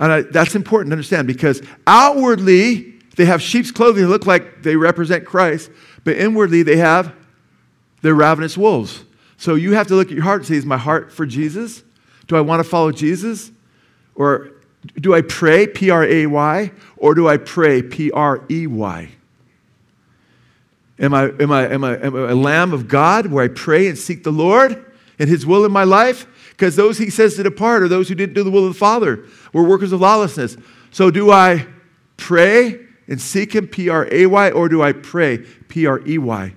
And I, that's important to understand because outwardly, they have sheep's clothing. They look like they represent Christ. But inwardly, they have, they're ravenous wolves. So you have to look at your heart and say, is my heart for Jesus? Do I want to follow Jesus? Or do I pray, P R A Y, or do I pray, P R E Y? Am I, am, I, am, I, am I a lamb of God where I pray and seek the Lord and His will in my life? Because those He says to depart are those who didn't do the will of the Father. We're workers of lawlessness. So do I pray and seek Him, P R A Y, or do I pray, P R E Y?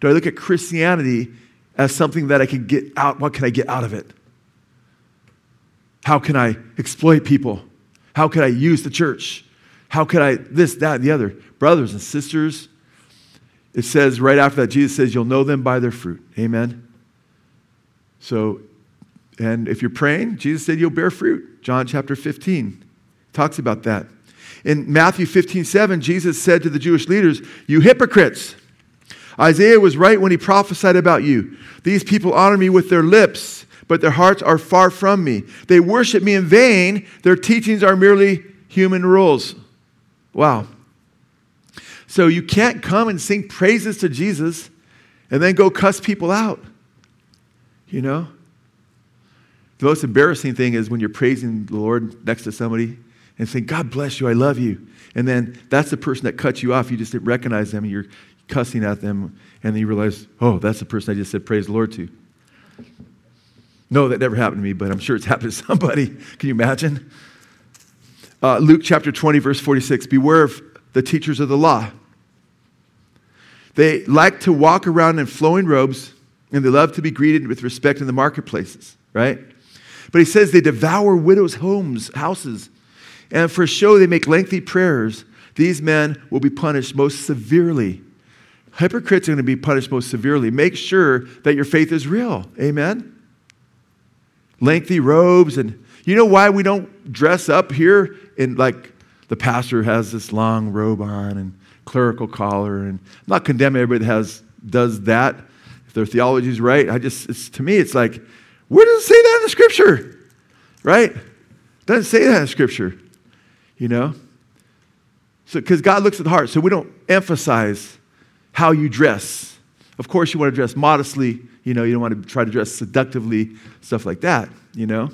Do I look at Christianity as something that I can get out? What can I get out of it? How can I exploit people? How can I use the church? How can I this, that, and the other? Brothers and sisters, it says right after that, Jesus says, You'll know them by their fruit. Amen. So, and if you're praying, Jesus said you'll bear fruit. John chapter 15 talks about that. In Matthew 15, 7, Jesus said to the Jewish leaders, You hypocrites! Isaiah was right when he prophesied about you. These people honor me with their lips but their hearts are far from me. They worship me in vain. Their teachings are merely human rules. Wow. So you can't come and sing praises to Jesus and then go cuss people out. You know? The most embarrassing thing is when you're praising the Lord next to somebody and saying, God bless you, I love you. And then that's the person that cuts you off. You just didn't recognize them and you're cussing at them. And then you realize, oh, that's the person I just said praise the Lord to. No, that never happened to me, but I'm sure it's happened to somebody. Can you imagine? Uh, Luke chapter 20, verse 46 Beware of the teachers of the law. They like to walk around in flowing robes, and they love to be greeted with respect in the marketplaces, right? But he says they devour widows' homes, houses, and for show they make lengthy prayers. These men will be punished most severely. Hypocrites are going to be punished most severely. Make sure that your faith is real. Amen? lengthy robes. And you know why we don't dress up here in like the pastor has this long robe on and clerical collar. And I'm not condemning everybody that has, does that. If their theology is right, I just, it's to me, it's like, where does it say that in the scripture? Right? Doesn't say that in scripture, you know? So, because God looks at the heart, so we don't emphasize how you dress. Of course, you want to dress modestly, you know, you don't want to try to dress seductively, stuff like that, you know.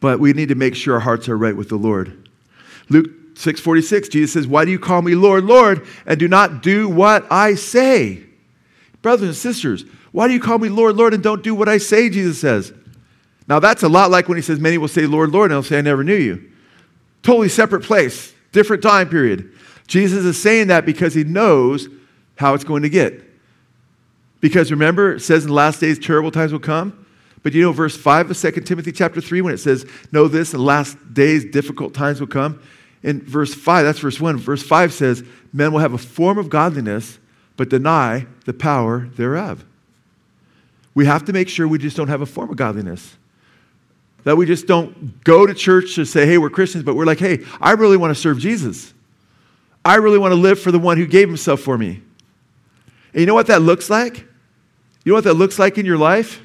But we need to make sure our hearts are right with the Lord. Luke 6:46, Jesus says, "Why do you call me Lord, Lord, and do not do what I say?" Brothers and sisters, why do you call me Lord, Lord, and don't do what I say? Jesus says. Now that's a lot like when he says, Many will say, Lord, Lord, and they'll say, I never knew you. Totally separate place, different time period. Jesus is saying that because he knows how it's going to get. Because remember, it says in the last days terrible times will come. But you know, verse 5 of 2 Timothy chapter 3, when it says, Know this, in the last days difficult times will come. In verse 5, that's verse 1. Verse 5 says, Men will have a form of godliness, but deny the power thereof. We have to make sure we just don't have a form of godliness. That we just don't go to church to say, hey, we're Christians, but we're like, hey, I really want to serve Jesus. I really want to live for the one who gave himself for me. And you know what that looks like? You know what that looks like in your life?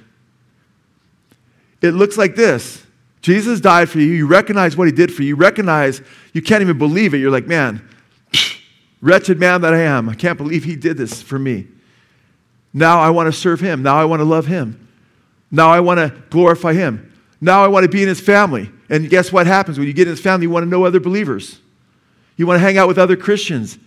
It looks like this Jesus died for you. You recognize what he did for you. You recognize you can't even believe it. You're like, man, wretched man that I am. I can't believe he did this for me. Now I want to serve him. Now I want to love him. Now I want to glorify him. Now I want to be in his family. And guess what happens? When you get in his family, you want to know other believers. You want to hang out with other Christians.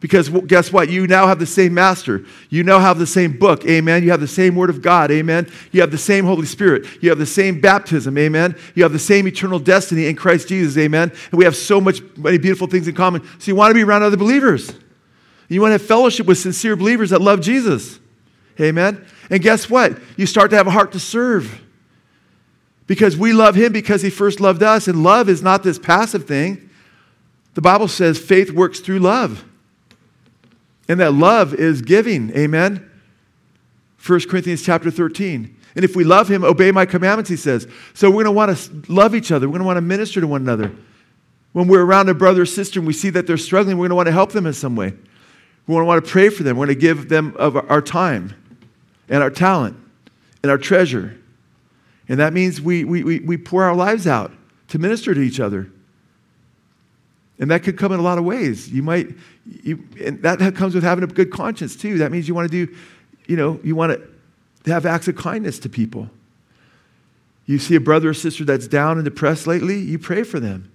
Because guess what? You now have the same master. You now have the same book. Amen. You have the same word of God. Amen. You have the same Holy Spirit. You have the same baptism. Amen. You have the same eternal destiny in Christ Jesus. Amen. And we have so much many beautiful things in common. So you want to be around other believers. You want to have fellowship with sincere believers that love Jesus. Amen. And guess what? You start to have a heart to serve. Because we love him because he first loved us. And love is not this passive thing. The Bible says faith works through love. And that love is giving. Amen. 1 Corinthians chapter 13. And if we love him, obey my commandments, he says. So we're going to want to love each other. We're going to want to minister to one another. When we're around a brother or sister and we see that they're struggling, we're going to want to help them in some way. We want to want to pray for them. We're going to give them of our time and our talent and our treasure. And that means we, we, we, pour our lives out to minister to each other. And that could come in a lot of ways. You might, you, and that comes with having a good conscience too. That means you want to do, you know, you want to have acts of kindness to people. You see a brother or sister that's down and depressed lately, you pray for them.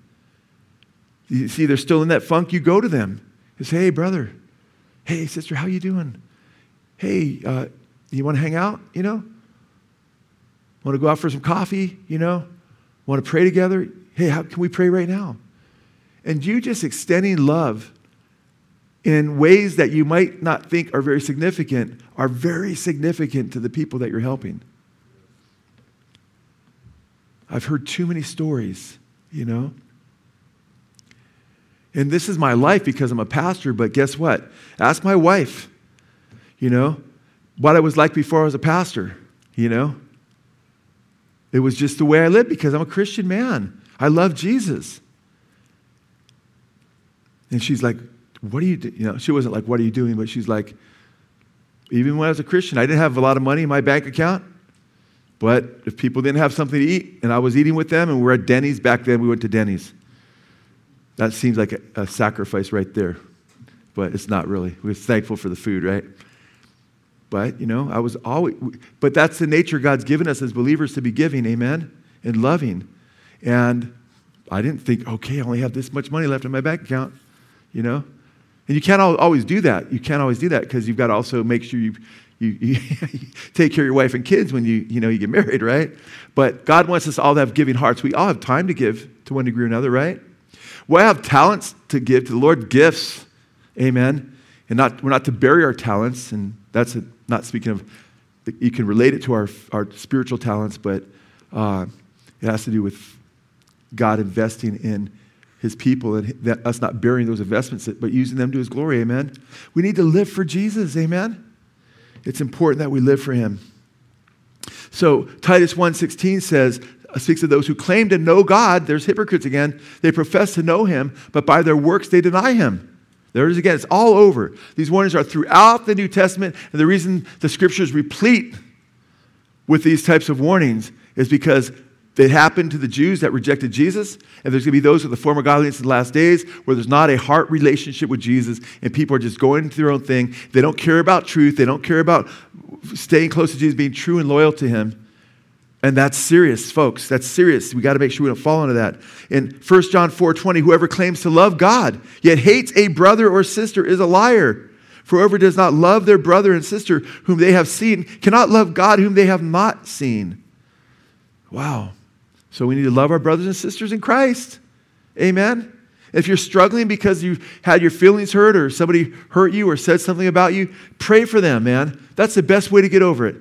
You see they're still in that funk, you go to them. You say, hey, brother, hey, sister, how you doing? Hey, uh, you want to hang out, you know? Want to go out for some coffee, you know? Want to pray together? Hey, how can we pray right now? And you just extending love in ways that you might not think are very significant are very significant to the people that you're helping. I've heard too many stories, you know? And this is my life because I'm a pastor, but guess what? Ask my wife, you know, what I was like before I was a pastor, you know? It was just the way I lived because I'm a Christian man. I love Jesus. And she's like, What are you doing? You know, she wasn't like, What are you doing? But she's like, Even when I was a Christian, I didn't have a lot of money in my bank account. But if people didn't have something to eat and I was eating with them and we're at Denny's, back then we went to Denny's. That seems like a, a sacrifice right there. But it's not really. We're thankful for the food, right? But, you know, I was always, but that's the nature God's given us as believers to be giving, amen? And loving. And I didn't think, okay, I only have this much money left in my bank account you know? And you can't always do that. You can't always do that because you've got to also make sure you, you, you take care of your wife and kids when you, you, know, you get married, right? But God wants us all to have giving hearts. We all have time to give to one degree or another, right? We all have talents to give to the Lord, gifts, amen. And not, we're not to bury our talents, and that's a, not speaking of, you can relate it to our, our spiritual talents, but uh, it has to do with God investing in his people and that us not burying those investments, but using them to his glory. Amen. We need to live for Jesus. Amen. It's important that we live for him. So Titus 1:16 says, uh, speaks of those who claim to know God. There's hypocrites again. They profess to know him, but by their works they deny him. There it is again. It's all over. These warnings are throughout the New Testament, and the reason the scriptures replete with these types of warnings is because they happened to the Jews that rejected Jesus, and there's going to be those with the former godliness in the last days where there's not a heart relationship with Jesus, and people are just going their own thing. They don't care about truth. They don't care about staying close to Jesus, being true and loyal to Him. And that's serious, folks. That's serious. We got to make sure we don't fall into that. In 1 John 4 20, whoever claims to love God, yet hates a brother or sister, is a liar. For whoever does not love their brother and sister whom they have seen cannot love God whom they have not seen. Wow. So we need to love our brothers and sisters in Christ. Amen. If you're struggling because you had your feelings hurt or somebody hurt you or said something about you, pray for them, man. That's the best way to get over it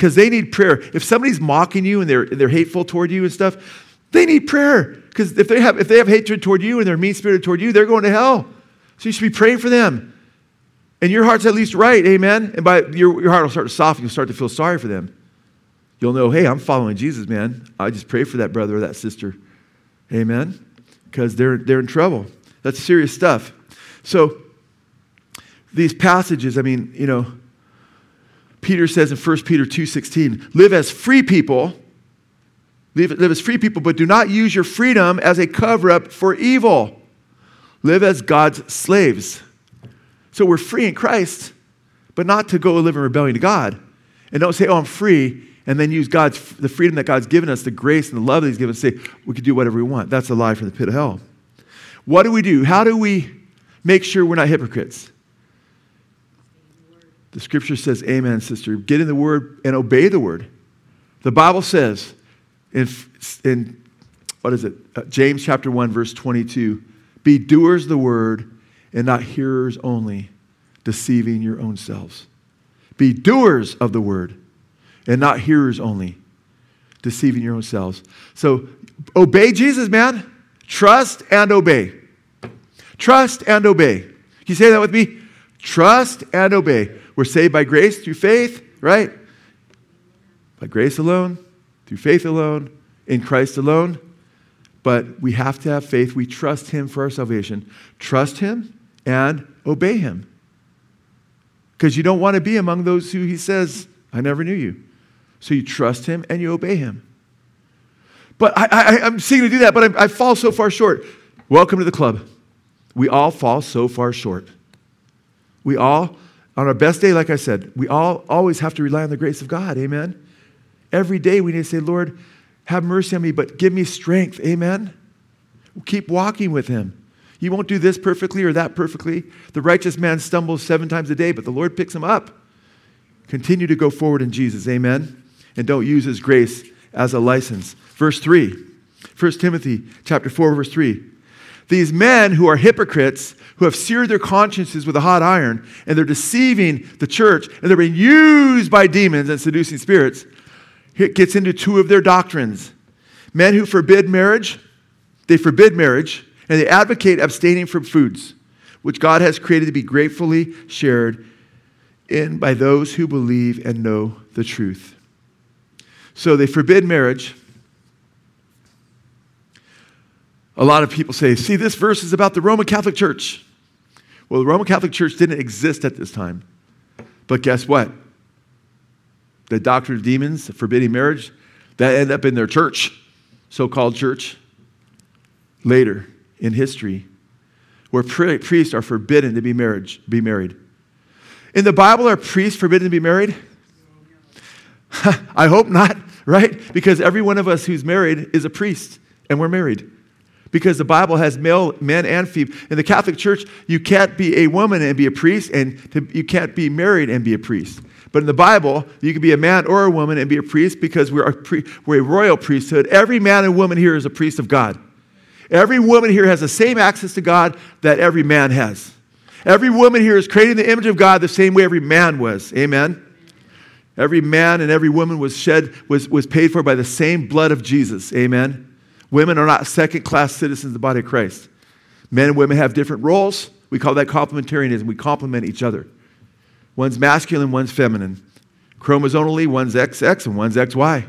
because they need prayer. If somebody's mocking you and they're, they're hateful toward you and stuff, they need prayer because if they, have, if they have hatred toward you and they're mean spirited toward you, they're going to hell. So you should be praying for them. And your heart's at least right, amen? And by your, your heart will start to soften, you'll start to feel sorry for them you'll know, hey, I'm following Jesus, man. I just pray for that brother or that sister. Amen? Because they're, they're in trouble. That's serious stuff. So, these passages, I mean, you know, Peter says in 1 Peter 2.16, live as free people, Live, live as free people, but do not use your freedom as a cover up for evil. Live as God's slaves. So we're free in Christ, but not to go live in rebellion to God. And don't say, oh, I'm free, and then use God's, the freedom that God's given us, the grace and the love that He's given us, say, we can do whatever we want. That's a lie from the pit of hell. What do we do? How do we make sure we're not hypocrites? The scripture says, Amen, sister. Get in the word and obey the word. The Bible says in, in what is it? Uh, James chapter 1, verse 22 Be doers the word and not hearers only, deceiving your own selves. Be doers of the word and not hearers only, deceiving your own selves. So obey Jesus, man. Trust and obey. Trust and obey. Can you say that with me? Trust and obey. We're saved by grace through faith, right? By grace alone, through faith alone, in Christ alone. But we have to have faith. We trust Him for our salvation. Trust Him and obey Him. Because you don't want to be among those who He says, I never knew you. So you trust Him and you obey Him. But I, am seeking to do that, but I, I fall so far short. Welcome to the club. We all fall so far short. We all on our best day, like I said, we all always have to rely on the grace of God. Amen. Every day we need to say, Lord, have mercy on me, but give me strength. Amen. Keep walking with Him. You won't do this perfectly or that perfectly. The righteous man stumbles seven times a day, but the Lord picks him up. Continue to go forward in Jesus. Amen. And don't use His grace as a license. Verse 3, 1 Timothy chapter 4, verse 3. These men who are hypocrites, who have seared their consciences with a hot iron, and they're deceiving the church, and they're being used by demons and seducing spirits. It gets into two of their doctrines. Men who forbid marriage, they forbid marriage, and they advocate abstaining from foods, which God has created to be gratefully shared in by those who believe and know the truth. So they forbid marriage, a lot of people say, see, this verse is about the Roman Catholic Church. Well, the Roman Catholic Church didn't exist at this time. But guess what? The doctrine of demons, forbidding marriage, that ended up in their church, so called church, later in history, where priests are forbidden to be, marriage, be married. In the Bible, are priests forbidden to be married? I hope not, right? Because every one of us who's married is a priest, and we're married because the Bible has male, men and female. In the Catholic Church, you can't be a woman and be a priest, and to, you can't be married and be a priest. But in the Bible, you can be a man or a woman and be a priest because we're a, pre, we're a royal priesthood. Every man and woman here is a priest of God. Every woman here has the same access to God that every man has. Every woman here is created in the image of God the same way every man was. Amen. Every man and every woman was shed, was, was paid for by the same blood of Jesus. Amen. Women are not second class citizens of the body of Christ. Men and women have different roles. We call that complementarianism. We complement each other. One's masculine, one's feminine. Chromosomally, one's XX and one's XY.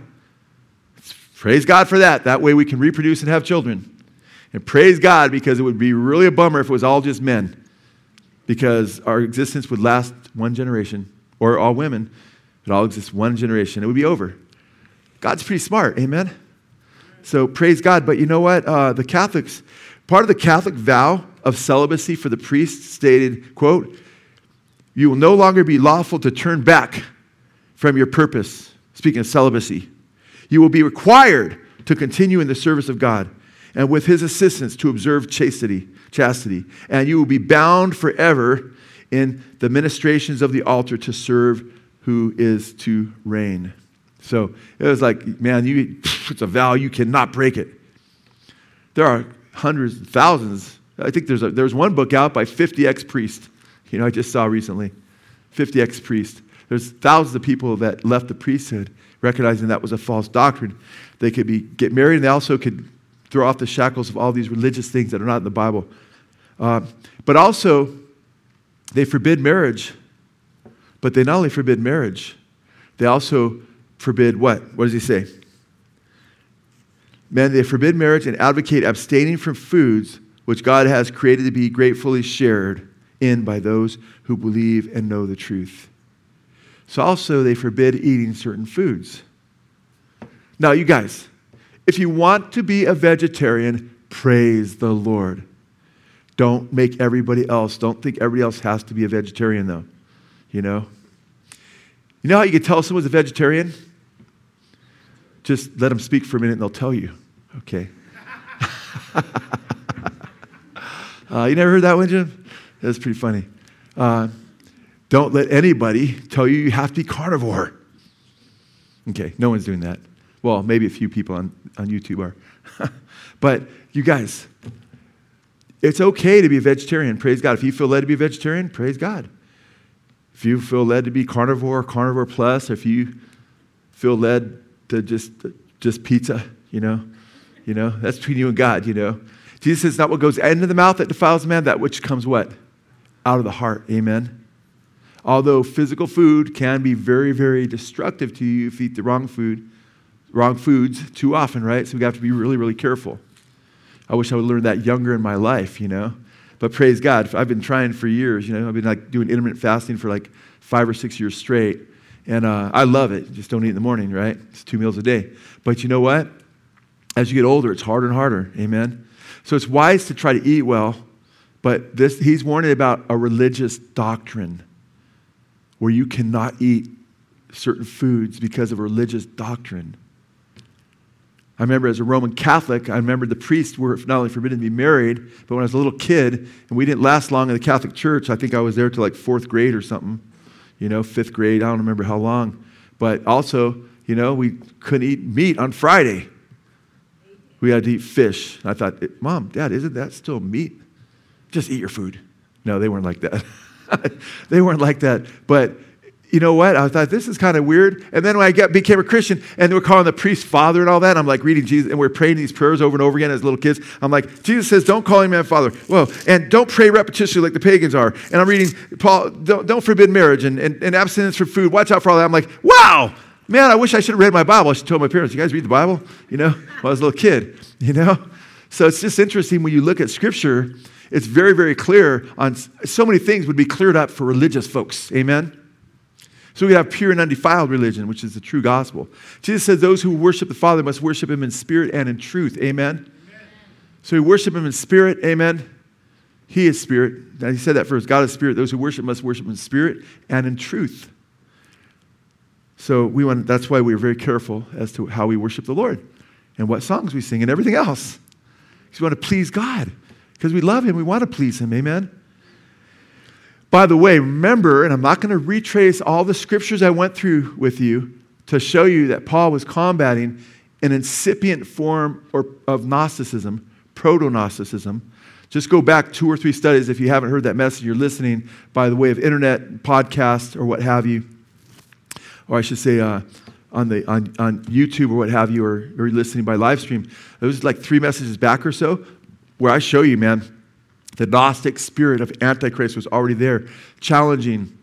Praise God for that. That way we can reproduce and have children. And praise God because it would be really a bummer if it was all just men. Because our existence would last one generation, or all women, it all exists one generation. It would be over. God's pretty smart. Amen. So praise God. But you know what? Uh, the Catholics, part of the Catholic vow of celibacy for the priest stated, quote, you will no longer be lawful to turn back from your purpose. Speaking of celibacy, you will be required to continue in the service of God and with his assistance to observe chastity, chastity. And you will be bound forever in the ministrations of the altar to serve who is to reign. So it was like, man, you, it's a vow, you cannot break it. There are hundreds, thousands. I think there's, a, there's one book out by 50 ex priests. You know, I just saw recently 50 ex priests. There's thousands of people that left the priesthood recognizing that was a false doctrine. They could be, get married and they also could throw off the shackles of all these religious things that are not in the Bible. Uh, but also, they forbid marriage. But they not only forbid marriage, they also forbid what? What does he say? Men, they forbid marriage and advocate abstaining from foods which God has created to be gratefully shared in by those who believe and know the truth. So, also, they forbid eating certain foods. Now, you guys, If you want to be a vegetarian, praise the Lord. Don't make everybody else, don't think everybody else has to be a vegetarian, though. You know? You know how you can tell someone's a vegetarian? Just let them speak for a minute and they'll tell you. Okay. uh, you never heard that one, Jim? That's pretty funny. Uh, don't let anybody tell you you have to be carnivore. Okay, no one's doing that. Well, maybe a few people on, on YouTube are. but you guys, it's okay to be a vegetarian. Praise God. If you feel led to be a vegetarian, praise God. If you feel led to be carnivore, carnivore plus, if you feel led to just, just pizza, you know, you know, that's between you and God, you know. Jesus says, not what goes into the mouth that defiles man, that which comes what? Out of the heart. Amen. Although physical food can be very, very destructive to you if you eat the wrong food, wrong foods too often, right? So we have to be really, really careful. I wish I would learn that younger in my life, you know. But praise God, I've been trying for years, you know. I've been like doing intermittent fasting for like five or six years straight. And uh, I love it. Just don't eat in the morning, right? It's two meals a day. But you know what? As you get older, it's harder and harder. Amen. So it's wise to try to eat well, but this he's warning about a religious doctrine where you cannot eat certain foods because of religious doctrine. I remember as a Roman Catholic, I remember the priests were not only forbidden to be married, but when I was a little kid, and we didn't last long in the Catholic Church, I think I was there till like fourth grade or something, you know, fifth grade, I don't remember how long. But also, you know, we couldn't eat meat on Friday. We had to eat fish. I thought, Mom, Dad, isn't that still meat? Just eat your food. No, they weren't like that. they weren't like that. But you know what? I thought this is kind of weird. And then when I got, became a Christian and they were calling the priest father and all that, I'm like reading Jesus and we're praying these prayers over and over again as little kids. I'm like, Jesus says, don't call him man father. Well, and don't pray repetitiously like the pagans are. And I'm reading, Paul, don't, don't forbid marriage and, and, and abstinence from food. Watch out for all that. I'm like, wow, man, I wish I should have read my Bible. I should have told my parents, you guys read the Bible? You know, when I was a little kid, you know? So it's just interesting when you look at scripture, it's very, very clear on so many things would be cleared up for religious folks. Amen? So we have pure and undefiled religion, which is the true gospel. Jesus says those who worship the Father must worship him in spirit and in truth. Amen? Amen. So we worship him in spirit. Amen. He is spirit. Now he said that first. God is spirit. Those who worship must worship in spirit and in truth. So we want, that's why we're very careful as to how we worship the Lord and what songs we sing and everything else. Because we want to please God. Because we love him. We want to please him. Amen. By the way, remember, and I'm not going to retrace all the scriptures I went through with you to show you that Paul was combating an incipient form or, of Gnosticism, proto Gnosticism. Just go back two or three studies if you haven't heard that message. You're listening by the way of internet, podcast, or what have you. Or I should say, uh, on, the, on, on YouTube or what have you, or, or listening by live stream. It was like three messages back or so where I show you, man, the Gnostic spirit of Antichrist was already there, challenging.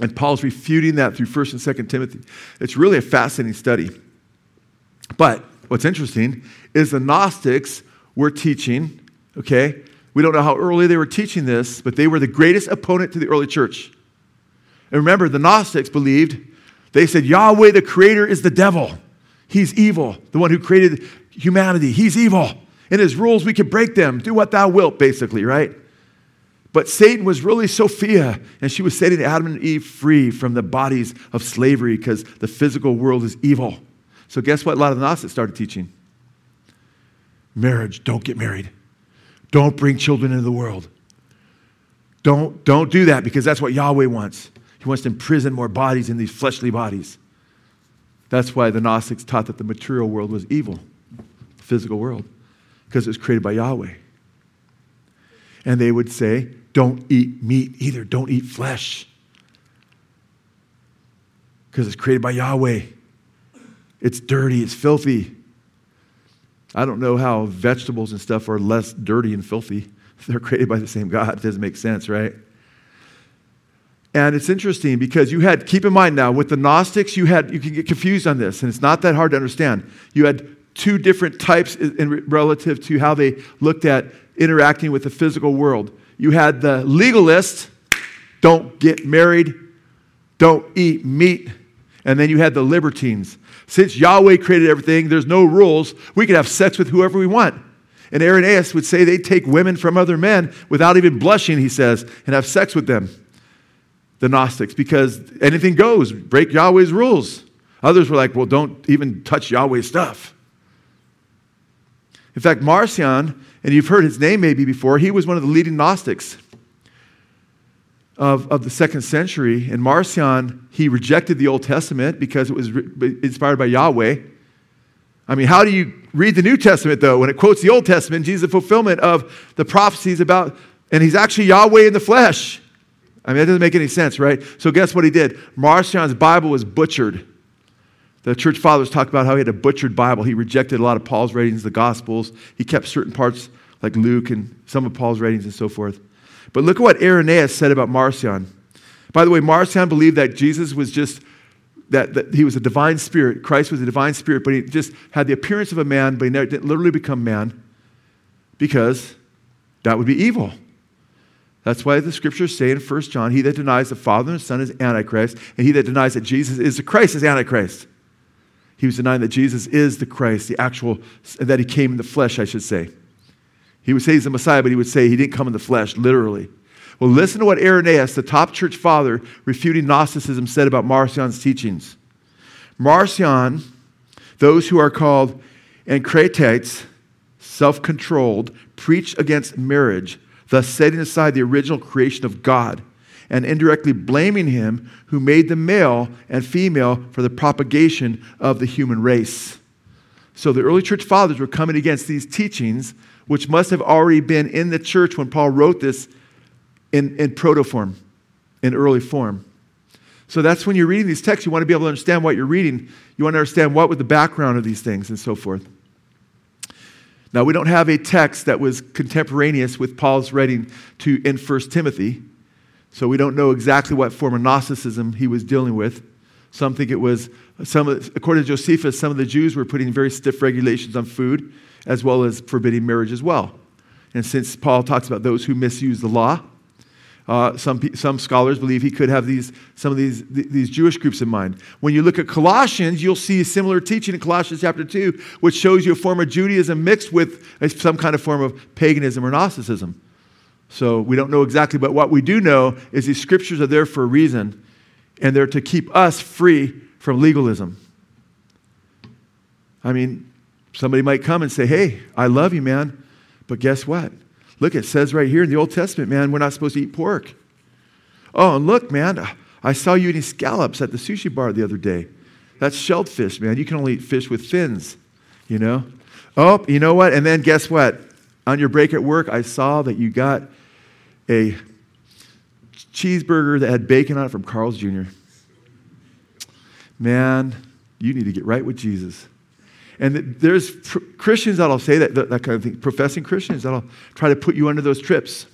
And Paul's refuting that through 1st and 2nd Timothy. It's really a fascinating study. But what's interesting is the Gnostics were teaching, okay? We don't know how early they were teaching this, but they were the greatest opponent to the early church. And remember, the Gnostics believed, they said, Yahweh the creator is the devil. He's evil. The one who created humanity, he's evil. And his rules, we can break them. Do what thou wilt, basically, right? But Satan was really Sophia, and she was setting Adam and Eve free from the bodies of slavery because the physical world is evil. So, guess what? A lot of the Gnostics started teaching marriage, don't get married. Don't bring children into the world. Don't, don't do that because that's what Yahweh wants. He wants to imprison more bodies in these fleshly bodies. That's why the Gnostics taught that the material world was evil, the physical world because it was created by Yahweh. And they would say, don't eat meat either, don't eat flesh because it's created by Yahweh. It's dirty, it's filthy. I don't know how vegetables and stuff are less dirty and filthy. They're created by the same God. It doesn't make sense, right? And it's interesting because you had, keep in mind now, with the Gnostics, you had, you can get confused on this, and it's not that hard to understand. You had two different types in relative to how they looked at interacting with the physical world. You had the legalist, don't get married, don't eat meat. And then you had the libertines. Since Yahweh created everything, there's no rules. We could have sex with whoever we want. And Irenaeus would say they'd take women from other men without even blushing, he says, and have sex with them, the Gnostics, because anything goes, break Yahweh's rules. Others were like, well, don't even touch Yahweh's stuff. In fact, Marcion, and you've heard his name maybe before, he was one of the leading Gnostics of, of the second century. And Marcion, he rejected the Old Testament because it was inspired by Yahweh. I mean, how do you read the New Testament, though, when it quotes the Old Testament, Jesus' fulfillment of the prophecies about, and he's actually Yahweh in the flesh? I mean, that doesn't make any sense, right? So, guess what he did? Marcion's Bible was butchered. The church fathers talk about how he had a butchered Bible. He rejected a lot of Paul's writings, the Gospels. He kept certain parts like Luke and some of Paul's writings and so forth. But look at what Irenaeus said about Marcion. By the way, Marcion believed that Jesus was just, that, that he was a divine spirit. Christ was a divine spirit, but he just had the appearance of a man, but he never didn't literally become man because that would be evil. That's why the scriptures say in 1 John, he that denies the Father and the Son is Antichrist, and he that denies that Jesus is the Christ is Antichrist. He was denying that Jesus is the Christ, the actual, that he came in the flesh, I should say. He would say he's the Messiah, but he would say he didn't come in the flesh, literally. Well, listen to what Irenaeus, the top church father, refuting Gnosticism, said about Marcion's teachings. Marcion, those who are called Encratites, self controlled, preach against marriage, thus setting aside the original creation of God and indirectly blaming him who made the male and female for the propagation of the human race. So the early church fathers were coming against these teachings which must have already been in the church when Paul wrote this in, in protoform, in early form. So that's when you're reading these texts, you want to be able to understand what you're reading. You want to understand what was the background of these things and so forth. Now, we don't have a text that was contemporaneous with Paul's writing to in 1 Timothy, so we don't know exactly what form of Gnosticism he was dealing with. Some think it was, some, according to Josephus, some of the Jews were putting very stiff regulations on food as well as forbidding marriage as well. And since Paul talks about those who misuse the law, uh, some, some scholars believe he could have these, some of these, these Jewish groups in mind. When you look at Colossians, you'll see a similar teaching in Colossians chapter 2, which shows you a form of Judaism mixed with some kind of form of paganism or Gnosticism. So we don't know exactly, but what we do know is these scriptures are there for a reason, and they're to keep us free from legalism. I mean, Somebody might come and say, Hey, I love you, man. But guess what? Look, it says right here in the Old Testament, man, we're not supposed to eat pork. Oh, and look, man, I saw you eating scallops at the sushi bar the other day. That's shellfish, man. You can only eat fish with fins, you know? Oh, you know what? And then guess what? On your break at work, I saw that you got a cheeseburger that had bacon on it from Carl's Jr. Man, you need to get right with Jesus. And there's Christians that'll say that, that kind of thing, professing Christians that'll try to put you under those trips.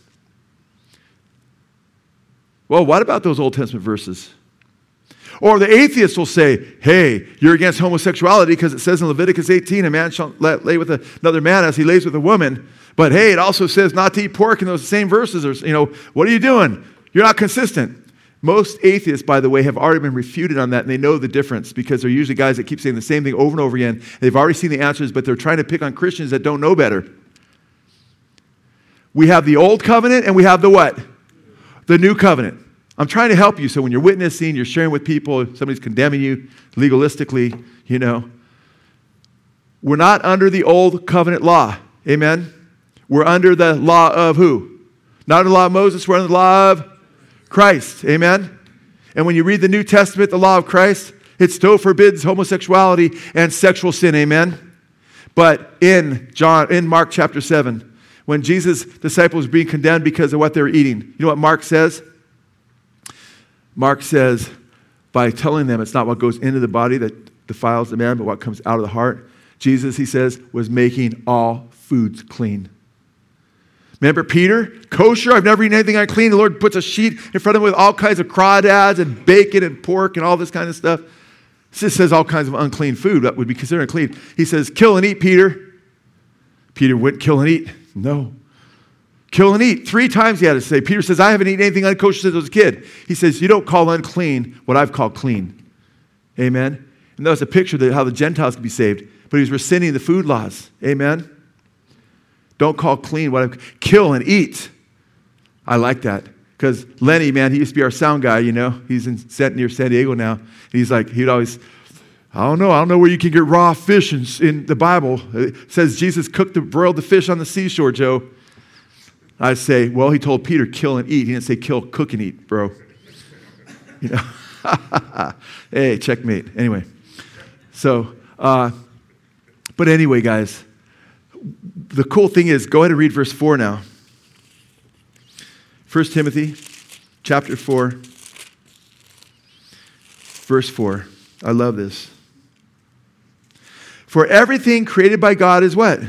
Well, what about those Old Testament verses? Or the atheists will say, hey, you're against homosexuality because it says in Leviticus 18, a man shall lay with another man as he lays with a woman. But hey, it also says not to eat pork in those same verses. Or, you know, what are you doing? You're not consistent. Most atheists, by the way, have already been refuted on that, and they know the difference because they're usually guys that keep saying the same thing over and over again. They've already seen the answers, but they're trying to pick on Christians that don't know better. We have the old covenant and we have the what? The new covenant. I'm trying to help you so when you're witnessing, you're sharing with people, somebody's condemning you legalistically, you know. We're not under the old covenant law. Amen? We're under the law of who? Not under the law of Moses, we're under the law of Christ. Amen? And when you read the New Testament, the law of Christ, it still forbids homosexuality and sexual sin. Amen? But in John, in Mark chapter 7, when Jesus' disciples were being condemned because of what they were eating, you know what Mark says? Mark says, by telling them it's not what goes into the body that defiles the man, but what comes out of the heart, Jesus, he says, was making all foods clean. Remember Peter? Kosher, I've never eaten anything unclean. The Lord puts a sheet in front of him with all kinds of crawdads and bacon and pork and all this kind of stuff. This says all kinds of unclean food that would be considered unclean. He says, Kill and eat, Peter. Peter went, Kill and eat. No. Kill and eat. Three times he had to say. Peter says, I haven't eaten anything unkosher since I was a kid. He says, You don't call unclean what I've called clean. Amen. And that was a picture of how the Gentiles could be saved. But he was rescinding the food laws. Amen. Don't call clean what I kill and eat. I like that. Because Lenny, man, he used to be our sound guy, you know. He's in, near San Diego now. And he's like, he'd always, I don't know. I don't know where you can get raw fish in, in the Bible. It says Jesus cooked the, broiled the fish on the seashore, Joe. I say, well, he told Peter, kill and eat. He didn't say kill, cook, and eat, bro. You know? hey, checkmate. Anyway, so, uh, but anyway, guys, the cool thing is, go ahead and read verse 4 now. 1 Timothy chapter 4, verse 4. I love this. For everything created by God is what?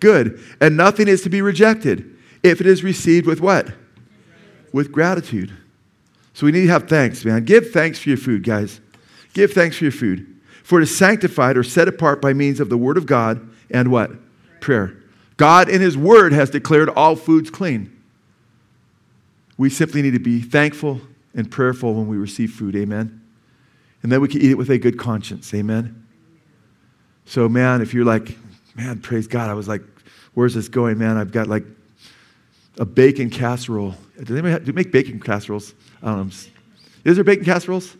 Good. And nothing is to be rejected if it is received with what? With gratitude. So we need to have thanks, man. Give thanks for your food, guys. Give thanks for your food. For it is sanctified or set apart by means of the word of God and what? Prayer. God in his word has declared all foods clean. We simply need to be thankful and prayerful when we receive food. Amen. And then we can eat it with a good conscience. Amen. So, man, if you're like, man, praise God, I was like, where's this going, man? I've got like a bacon casserole. Do they make, bacon casseroles? Don't. Is there bacon casseroles?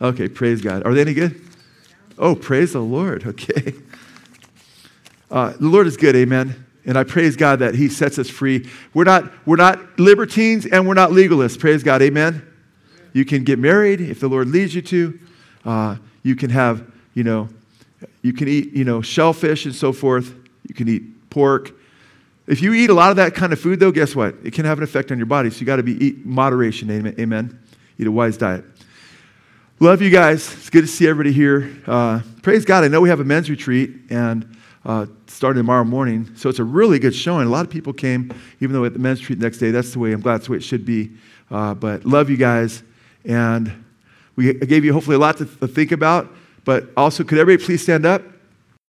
Okay, praise God. Are they any good? Oh, praise the Lord. Okay. Uh, the Lord is good, amen. And I praise God that He sets us free. We're not, we're not libertines and we're not legalists. Praise God, amen. You can get married if the Lord leads you to. Uh, you can have, you know, you can eat, you know, shellfish and so forth. You can eat pork. If you eat a lot of that kind of food, though, guess what? It can have an effect on your body. So you got to be eat moderation. Amen. Eat a wise diet. Love you guys. It's good to see everybody here. Uh, praise God. I know we have a men's retreat and uh, starting tomorrow morning. So it's a really good showing. A lot of people came, even though at the men's retreat the next day. That's the way. I'm glad that's the way it should be. Uh, but love you guys. And we gave you hopefully a lot to think about. But also, could everybody please stand up?